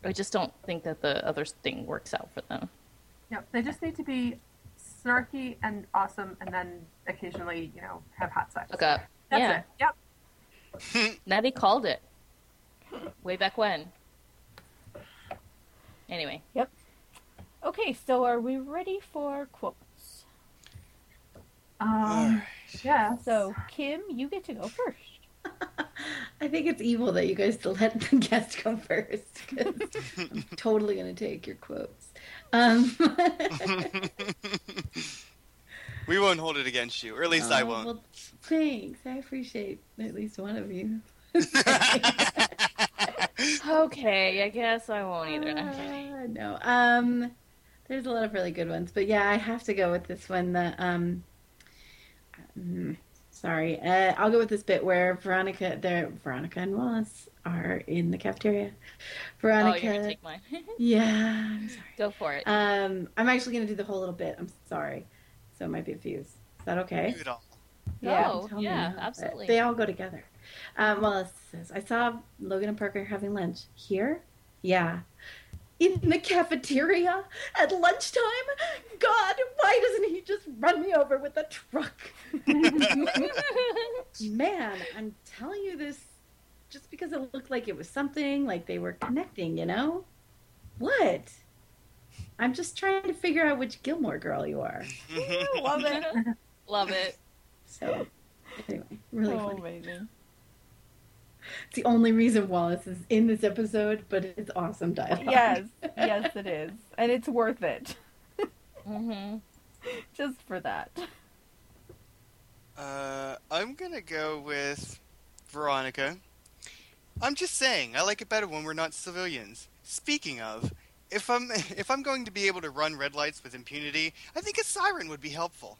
I just don't think that the other thing works out for them. Yep. They just need to be snarky and awesome, and then occasionally, you know, have hot sex. Look up, That's yeah. it. Yep. Natty called it way back when. Anyway, Yep. Okay, so are we ready for quotes? Um. Yeah. So, Kim, you get to go first. I think it's evil that you guys let the guest go first. 'cause I'm totally going to take your quotes. Um, we won't hold it against you, or at least I oh, won't. Well, thanks. I appreciate at least one of you. okay, I guess I won't either. I'm. Uh, no. Um, there's a lot of really good ones, but yeah, I have to go with this one. The um, mm, sorry, uh, I'll go with this bit where Veronica, there, Veronica and Wallace are in the cafeteria. Oh, Veronica, you're gonna take mine. yeah, I'm sorry. Go for it. Um, I'm actually gonna do the whole little bit. I'm sorry, so it might be a fuse. Is that okay? Do it all. No, tell yeah, now, but absolutely. They all go together. Um, Wallace says, "I saw Logan and Parker having lunch here. Yeah, in the cafeteria at lunchtime. God, why doesn't he just run me over with a truck? Man, I'm telling you this just because it looked like it was something like they were connecting. You know what?" I'm just trying to figure out which Gilmore girl you are. Love it. Love it. So, anyway, really oh, funny. amazing. It's the only reason Wallace is in this episode, but it's awesome dialogue. Yes, yes, it is. And it's worth it. hmm Just for that. Uh, I'm gonna go with Veronica. I'm just saying, I like it better when we're not civilians. Speaking of, if I'm if I'm going to be able to run red lights with impunity, I think a siren would be helpful.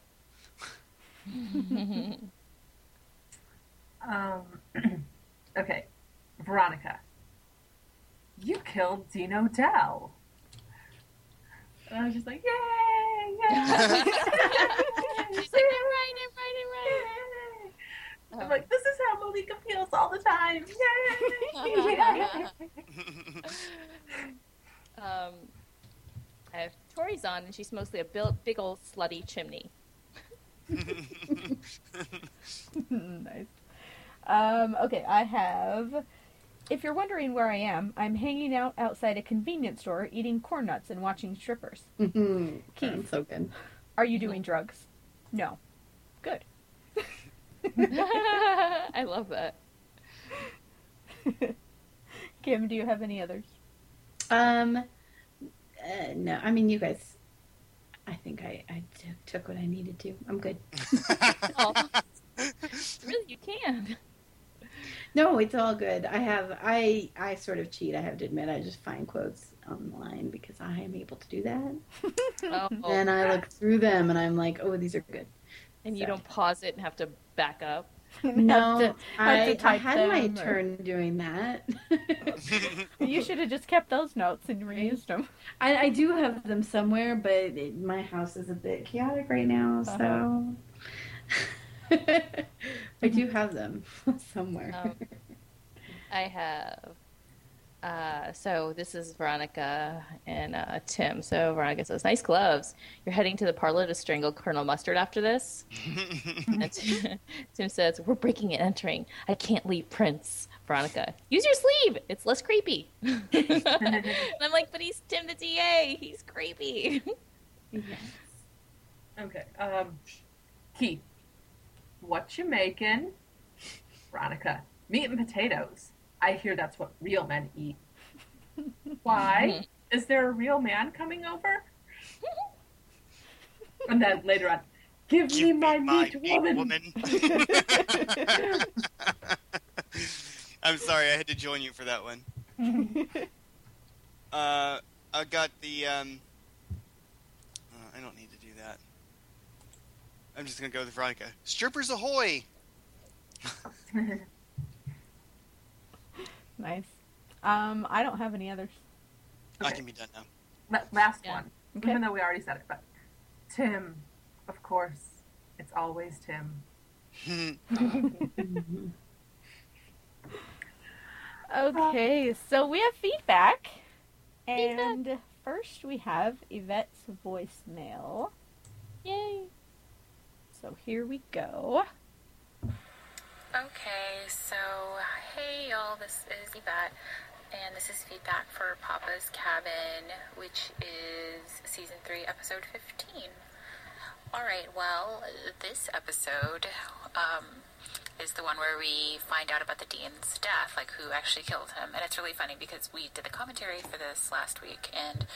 Um. okay, Veronica. You killed Dean O'Dell. And I was just like, yay! yay. She's like, I'm right, I'm right, I'm right. I'm like, this is how Malika feels all the time. Yay! Um, I have Tori's on, and she's mostly a big old slutty chimney. nice. Um, okay, I have. If you're wondering where I am, I'm hanging out outside a convenience store eating corn nuts and watching strippers. Mhm. Keith. Sounds so good. Are you doing drugs? No. Good. I love that. Kim, do you have any others? Um, uh, no, I mean you guys. I think I I t- took what I needed to. I'm good. Oh. really, you can. No, it's all good. I have I I sort of cheat. I have to admit. I just find quotes online because I am able to do that, Oh, and I look through them and I'm like, oh, these are good. and you don't pause it and have to back up. No, Have to- I, have to I had my or- turn doing that. You should have just kept those notes and reused them. I, I do have them somewhere, but it, my house is a bit chaotic right now, so uh-huh. I do have them somewhere. Um, I have Uh, so this is Veronica and uh, Tim. So Veronica says, "Nice gloves. You're heading to the parlor to strangle Colonel Mustard after this." and Tim, Tim says, "We're breaking and entering. I can't leave Prince." Veronica, use your sleeve. It's less creepy. and I'm like, "But he's Tim the DA. He's creepy." Yes. Okay. Um, Keith, what you making? Veronica, meat and potatoes. I hear that's what real men eat. Why? Is there a real man coming over? And then later on, give, Give me my my meat, meat woman. woman. I'm sorry, I had to join you for that one. Uh, I got the. Um, uh, I don't need to do that. I'm just gonna go with Veronica. Strippers ahoy! Nice. Um, I don't have any others. I can be done now. La- Last Yeah. one, Okay. even though we already said it, but Tim, of course, it's always Tim. Okay, so we have feedback. And first we have Yvette's voicemail. Yay! So here we go. Okay, so hey y'all, this is Yvette, and this is feedback for Papa's Cabin, which is season 3, episode 15. Alright, well, this episode um, is the one where we find out about the dean's death, like who actually killed him. And it's really funny because we did the commentary for this last week, and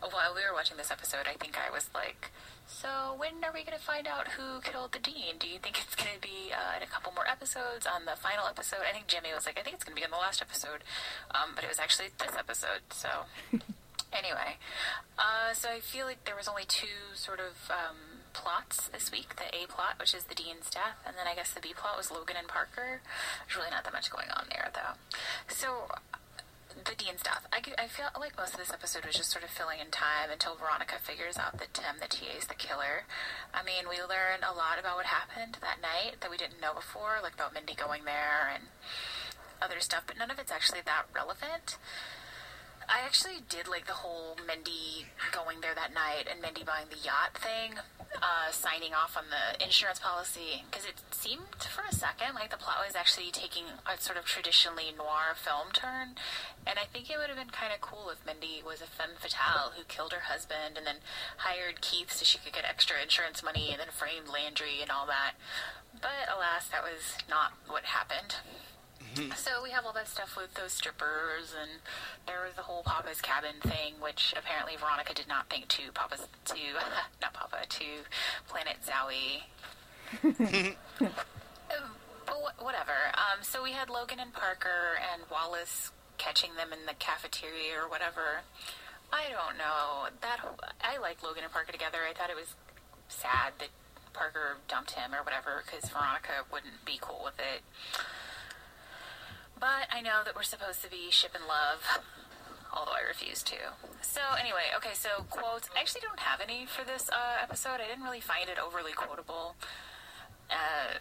while we were watching this episode, I think I was like, so when are we going to find out who killed the dean? Do you think it's going to be uh, in a couple more episodes on the final episode? I think Jimmy was like, I think it's going to be in the last episode, um, but it was actually this episode. So anyway, uh, so I feel like there was only two sort of um, plots this week. The A plot, which is the dean's death, and then I guess the B plot was Logan and Parker. There's really not that much going on there, though. So the dean's death. I, I feel like most of this episode was just sort of filling in time until Veronica figures out that Tim, the TA, is the killer. I mean, we learn a lot about what happened that night that we didn't know before, like about Mindy going there and other stuff, but none of it's actually that relevant. I actually did like the whole Mindy going there that night and Mindy buying the yacht thing, uh, signing off on the insurance policy, because it seemed for a second like the plot was actually taking a sort of traditionally noir film turn. And I think it would have been kind of cool if Mindy was a femme fatale who killed her husband and then hired Keith so she could get extra insurance money and then framed Landry and all that. But alas, that was not what happened. So we have all that stuff with those strippers, and there was the whole Papa's cabin thing, which apparently Veronica did not think to Papa's to not Papa to Planet Zowie. Um, but wh- whatever. Um, so we had Logan and Parker and Wallace catching them in the cafeteria or whatever. I don't know. That I like Logan and Parker together. I thought it was sad that Parker dumped him or whatever because Veronica wouldn't be cool with it. But I know that we're supposed to be ship and love, although I refuse to. So anyway, okay, so quotes. I actually don't have any for this uh, episode. I didn't really find it overly quotable. Uh,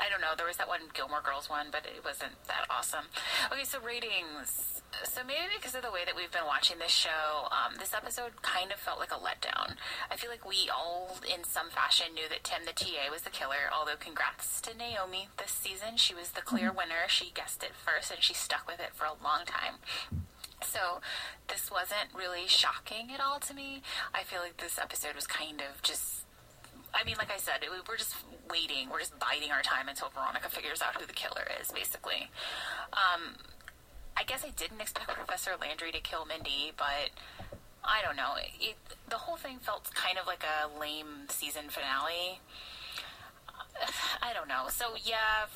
I don't know. There was that one Gilmore Girls one, but it wasn't that awesome. Okay, so ratings. So maybe because of the way that we've been watching this show, um, this episode kind of felt like a letdown. I feel like we all, in some fashion, knew that Tim the TA was the killer. Although, congrats to Naomi this season. She was the clear winner. She guessed it first, and she stuck with it for a long time. So, this wasn't really shocking at all to me. I feel like this episode was kind of just I mean, like I said, it, we're just waiting. We're just biding our time until Veronica figures out who the killer is, basically. Um, I guess I didn't expect Professor Landry to kill Mindy, but I don't know. It, the whole thing felt kind of like a lame season finale. I don't know. So, yeah,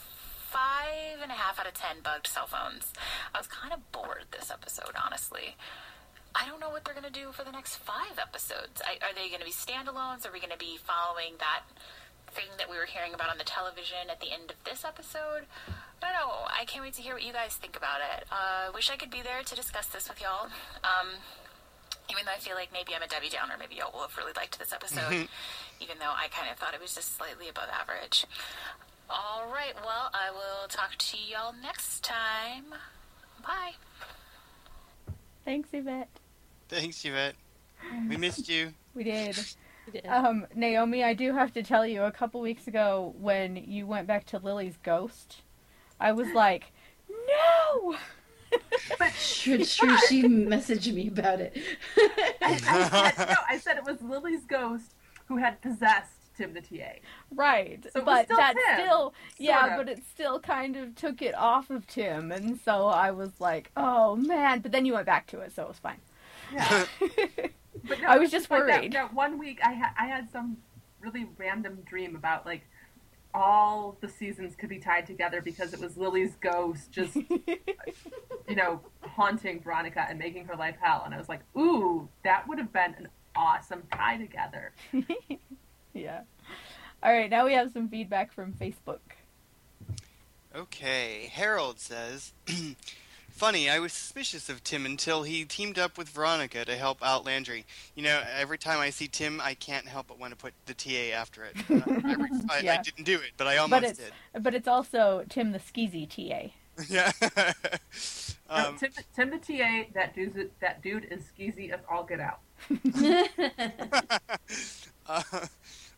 five and a half out of ten bugged cell phones. I was kind of bored this episode, honestly. I don't know what they're going to do for the next five episodes. I, are they going to be standalones? Are we going to be following that thing that we were hearing about on the television at the end of this episode? I don't know. I can't wait to hear what you guys think about it. Uh, wish I could be there to discuss this with y'all. Um, even though I feel like maybe I'm a Debbie Downer, maybe y'all will have really liked this episode, even though I kind of thought it was just slightly above average. All right, well, I will talk to y'all next time. Bye. Thanks, Yvette. Thanks, Yvette. We missed you. We did. You did. Um, Naomi, I do have to tell you, a couple weeks ago when you went back to Lily's ghost, I was like, no! True, it's true. She messaged me about it. I, I said, no, I said it was Lily's ghost who had possessed Tim the TA. Right, So it was but still that Tim, still, yeah, of. but it still kind of took it off of Tim, and so I was like, oh man. But then you went back to it, so it was fine. Yeah. But no, I was just like that- worried. That, one week, I had I had some really random dream about like all the seasons could be tied together because it was Lily's ghost just you know haunting Veronica and making her life hell, and I was like, ooh, that would have been an awesome tie together. yeah. All right, now we have some feedback from Facebook. Okay, Harold says, Funny, I was suspicious of Tim until he teamed up with Veronica to help out Landry. You know, every time I see Tim, I can't help but want to put the TA after it. I, I Yeah. didn't do it, but I almost But it's did. but it's also Tim the Skeezy TA. Yeah. No, um, Tim, Tim the TA, that dude, that dude is skeezy as all get out. uh,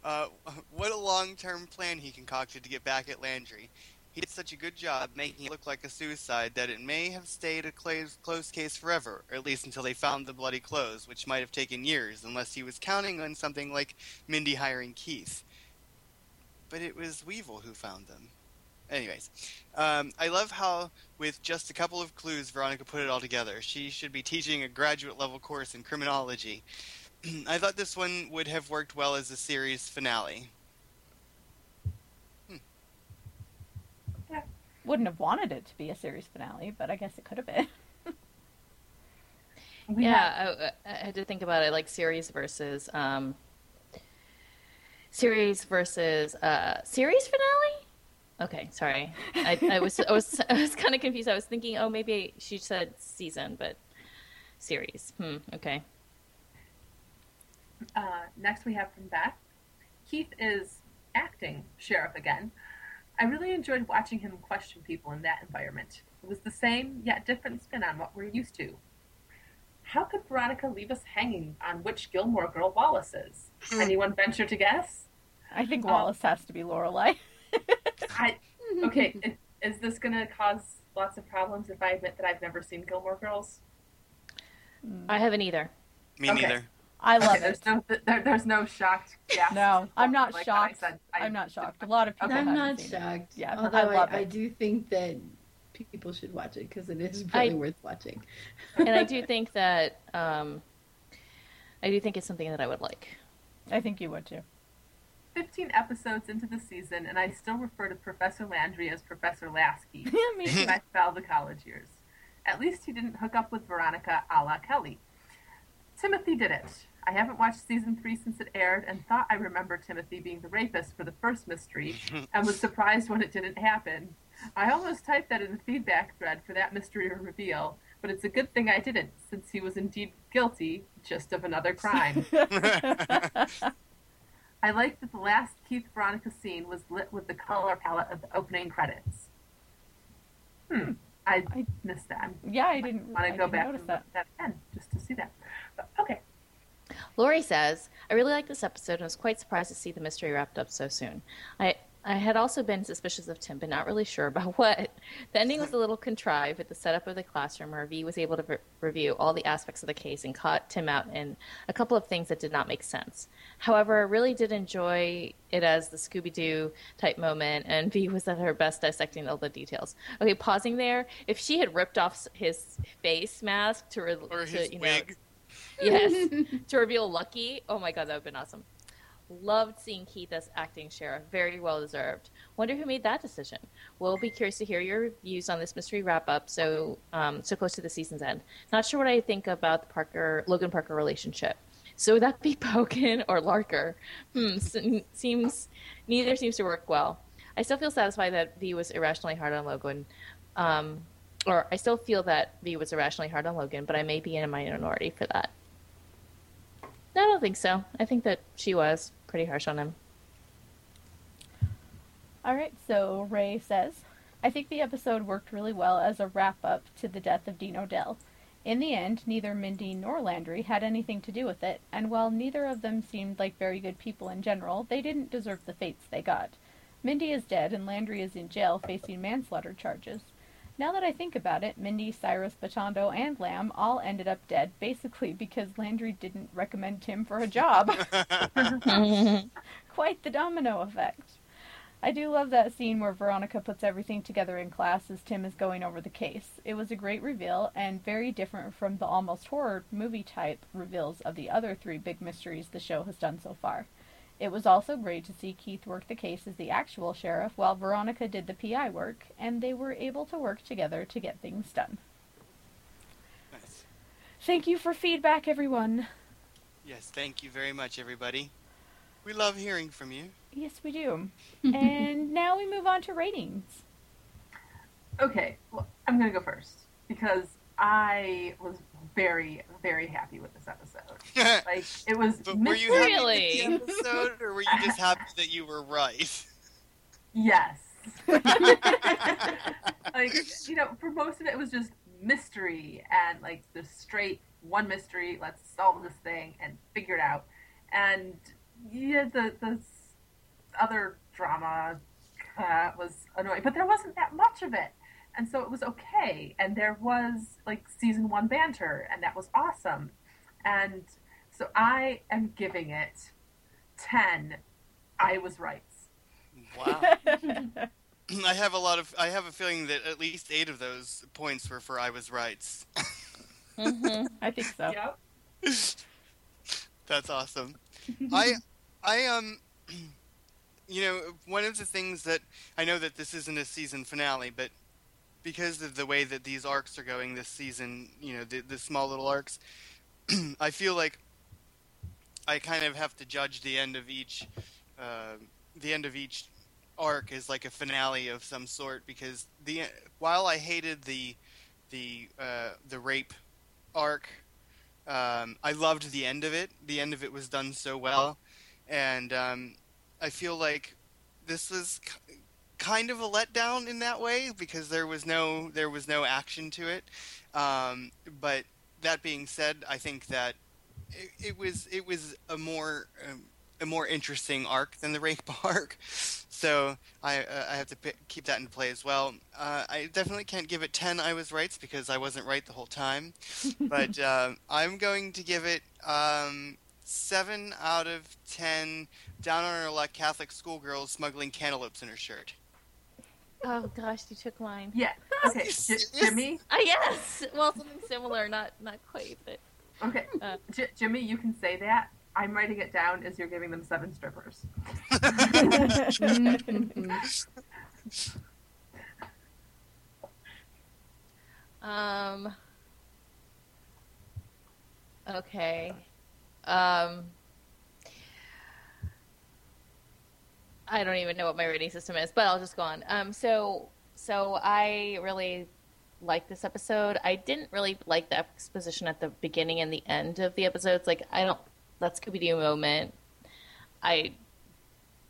uh, what a long-term plan he concocted to get back at Landry. He did such a good job making it look like a suicide that it may have stayed a close, closed case forever, or at least until they found the bloody clothes, which might have taken years, unless he was counting on something like Mindy hiring Keith. But it was Weevil who found them. Anyways, um, I love how, with just a couple of clues, Veronica put it all together. She should be teaching a graduate level course in criminology. I thought this one would have worked well as a series finale. Wouldn't have wanted it to be a series finale, but I guess it could have been. We have- yeah, I, I had to think about it like series versus um, series versus uh, series finale. Okay, sorry. I, I was I was I was kind of confused. I was thinking, oh, maybe she said season, but series. Hmm. Okay. Uh, next, we have from Beth. Keith is acting sheriff again. I really enjoyed watching him question people in that environment. It was the same yet different spin on what we're used to. How could Veronica leave us hanging on which Gilmore girl Wallace is? Anyone venture to guess? I think Um, Wallace has to be Lorelai. I okay. is, is this gonna cause lots of problems if I admit that I've never seen Gilmore Girls? I haven't either. Me Okay. neither. I love Okay, it. there's no there, there's no shocked gasp. No, I'm not Like when I shocked. said I- I'm not shocked. A lot of people I'm haven't not seen shocked. Yeah, I although I, love I, it. do think that people should watch it because it is I- really worth watching. and I do think that um, I do think it's something that I would like. I think you would too. 15 episodes into the season, and I still refer to Professor Landry as Professor Lasky. yeah, Me in my the college years. At least he didn't hook up with Veronica a la Kelly. Timothy did it. I haven't watched season three since it aired and thought I remember Timothy being the rapist for the first mystery and was surprised when it didn't happen. I almost typed that in the feedback thread for that mystery reveal, but it's a good thing I didn't, since he was indeed guilty just of another crime. I like that the last Keith Veronica scene was lit with the color palette of the opening credits. Hmm. I, I- missed that. yeah, I didn't. want to go back notice and that. look that again just to see that. But, okay. Lori says, I really liked this episode and was quite surprised to see the mystery wrapped up so soon. I I had also been suspicious of Tim, but not really sure about what. The ending was a little contrived with the setup of the classroom where V was able to re- review all the aspects of the case and caught Tim out in a couple of things that did not make sense. However, I really did enjoy it as the Scooby Doo type moment, and V was at her best dissecting all the details. Okay, pausing there. If she had ripped off his face mask to, re- Or to his you know, wig. Yes, to reveal Lucky. Oh my god, that would have been awesome. Loved seeing Keith as acting sheriff. Very well deserved. Wonder who made that decision. We'll be curious to hear your views on this mystery wrap up. So, um, so close to the season's end. Not sure what I think about the Parker Logan Parker relationship. So would that be Bogan or Larker? Hmm, seems neither seems to work well. I still feel satisfied that V was irrationally hard on Logan. Um, or I still feel that V was irrationally hard on Logan, but I may be in a minority for that. I don't think so. I think that she was pretty harsh on him. All right, so Ray says, I think the episode worked really well as a wrap up to the death of Dean O'Dell. In the end, neither Mindy nor Landry had anything to do with it, and while neither of them seemed like very good people in general, they didn't deserve the fates they got. Mindy is dead, and Landry is in jail facing manslaughter charges. Now that I think about it, Mindy, Cyrus, Batondo, and Lamb all ended up dead, basically because Landry didn't recommend Tim for a job. Quite the domino effect. I do love that scene where Veronica puts everything together in class as Tim is going over the case. It was a great reveal and very different from the almost horror movie type reveals of the other three big mysteries the show has done so far. It was also great to see Keith work the case as the actual sheriff while Veronica did the PI work, and they were able to work together to get things done. Nice. Thank you for feedback, everyone. Yes, thank you very much, everybody. We love hearing from you. Yes, we do. and now we move on to ratings. Okay, well, I'm gonna go first because I was very, very happy with this episode. Like it was. but were you happy Really? with the episode, or were you just happy that you were right? Yes. like you know, for most of it, it was just mystery and like the straight one mystery. Let's solve this thing and figure it out. And yeah, the the other drama uh, was annoying, but there wasn't that much of it, and so it was okay. And there was like season one banter, and that was awesome. And so I am giving it ten. I was right. Wow. I have a lot of. I have a feeling that at least eight of those points were for I was right. hmm I think so. Yep. That's awesome. I, I um, you know, one of the things that I know that this isn't a season finale, but because of the way that these arcs are going this season, you know, the, the small little arcs, I feel like I kind of have to judge the end of each, uh, the end of each arc is like a finale of some sort because the while I hated the the uh, the rape arc um, I loved the end of it. The end of it was done so well, and um, I feel like this was kind of a letdown in that way because there was no there was no action to it. Um, but that being said, I think that it, it was it was a more um, a more interesting arc than the rape arc. So I uh, I have to p- keep that in play as well. Uh, I definitely can't give it ten I was rights because I wasn't right the whole time but um, I'm going to give it um, seven out of ten. Down on her luck, Catholic schoolgirl smuggling cantaloupes in her shirt. Oh gosh, you took mine. Yeah. Okay, J- Jimmy. Ah, yes. Well, something similar, not not quite, but Okay, Uh. J- Jimmy, you can say that. I'm writing it down as you're giving them seven strippers. um. Okay. Um. I don't even know what my rating system is, but I'll just go on. Um. So so I really like this episode. I didn't really like the exposition at the beginning and the end of the episodes. Like I don't that Scooby Doo moment. I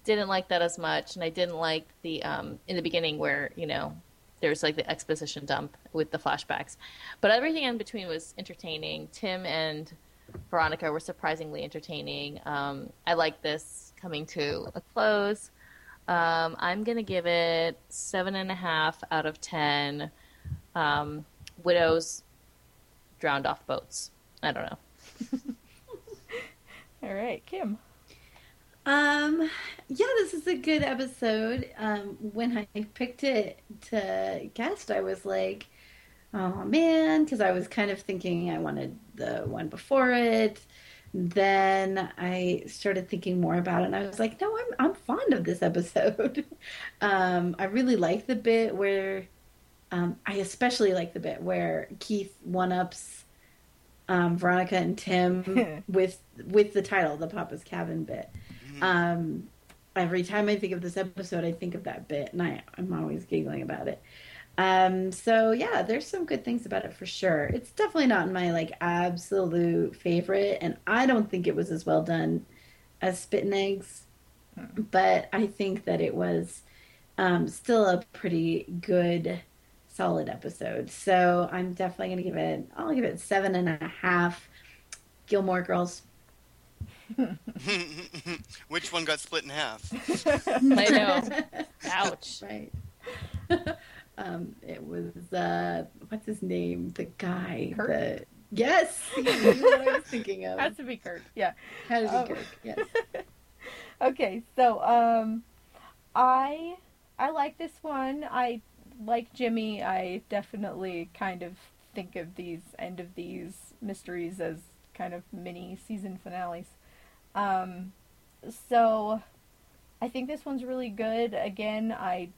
didn't like that as much, and I didn't like the um in the beginning where you know there's like the exposition dump with the flashbacks, but everything in between was entertaining. Tim and Veronica were surprisingly entertaining. Um, I like this coming to a close. Um, I'm gonna give it seven and a half out of ten. Um, widows drowned off boats. I don't know. All right, Kim. Um, yeah, this is a good episode. Um, when I picked it to guest, I was like, oh man, because I was kind of thinking I wanted the one before it. Then I started thinking more about it, and I was like, no, I'm I'm fond of this episode. um, I really like the bit where, um, I especially like the bit where Keith one ups um, Veronica and Tim with with the title, the Papa's Cabin bit. Um, every time I think of this episode, I think of that bit, and I, I'm always giggling about it. Um, so yeah, there's some good things about it for sure. It's definitely not my like absolute favorite, and I don't think it was as well done as Spit and Eggs, but I think that it was um, still a pretty good solid episode. So I'm definitely going to give it, I'll give it seven and a half. Gilmore Girls. Which one got split in half? I know. Ouch. right. Um, it was, uh, what's his name? The guy. Kurt? The, yes! Knew what I was thinking of. Has to be Kurt. Yeah. How to be Oh. Kirk, yes. Okay, so um, I I like this one. I like Jimmy. I definitely kind of think of these end of these mysteries as kind of mini season finales. Um, so I think this one's really good. Again, I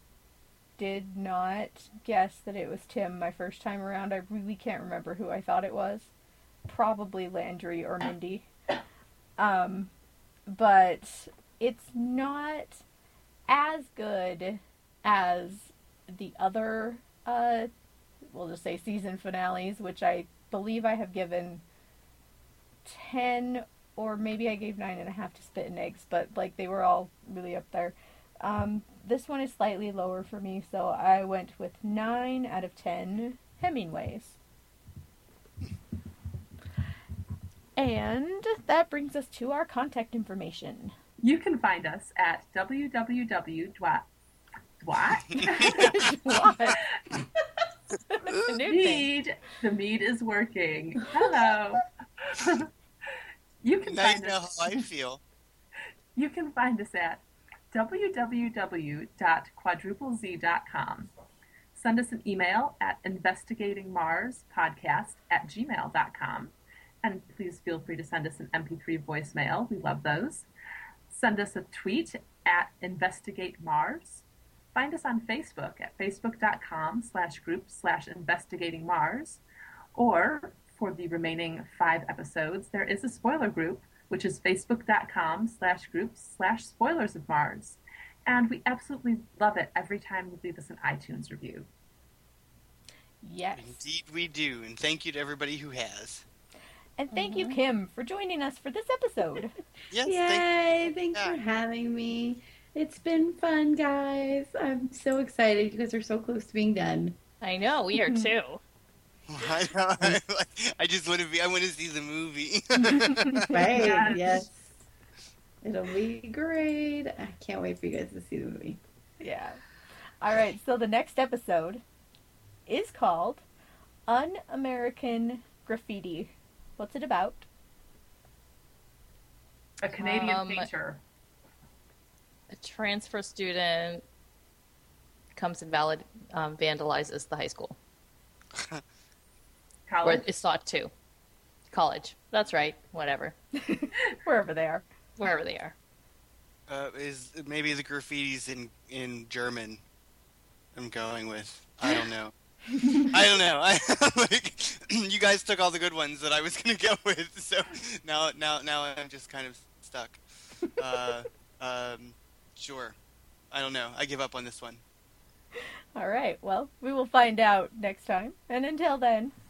did not guess that it was Tim my first time around. I really can't remember who I thought it was. Probably Landry or Mindy. Um, but it's not as good as the other uh we'll just say season finales which i believe i have given 10 or maybe i gave nine and a half to spit and eggs but like they were all really up there um this one is slightly lower for me so i went with 9 out of 10 hemingways and that brings us to our contact information You can find us at www. Dwat. Dwat? what? That's thing. mead. The mead is working. Hello. you can now you find know us. how I feel. You can find us at www.quadruplez.com. Send us an email at investigatingmarspodcast at gmail.com. And please feel free to send us an MP3 voicemail. We love those. Send us a tweet at investigatemars. Find us on Facebook at facebook.com slash group slash investigatingmars. Or for the remaining five episodes, there is a spoiler group which is facebook.com slash groups slash spoilers of Mars. And we absolutely love it every time you leave us an iTunes review. Yes. Indeed, we do, and thank you to everybody who has. And thank you, mm-hmm. Kim, for joining us for this episode. Yes, thank Yay! Thanks Yeah. for having me. It's been fun, guys. I'm so excited. You guys are so close to being done. I know, we are too. I, know, I, I just want to be. I want to see the movie. Right? Yes. yes. It'll be great. I can't wait for you guys to see the movie. Yeah. All right, so the next episode is called Un American Graffiti. What's it about? A Canadian Um, painter. A transfer student comes and valid, um, vandalizes the high school. Or College. is thought to. College. That's right. Whatever. Wherever they are. Wherever they are. uh, is maybe the graffiti's in in German? I'm going with. I don't know. I don't know. I like you guys took all the good ones that I was gonna go with, so now now now I'm just kind of stuck. Uh, um, sure. I don't know. I give up on this one. All right, well, we will find out next time. And until then,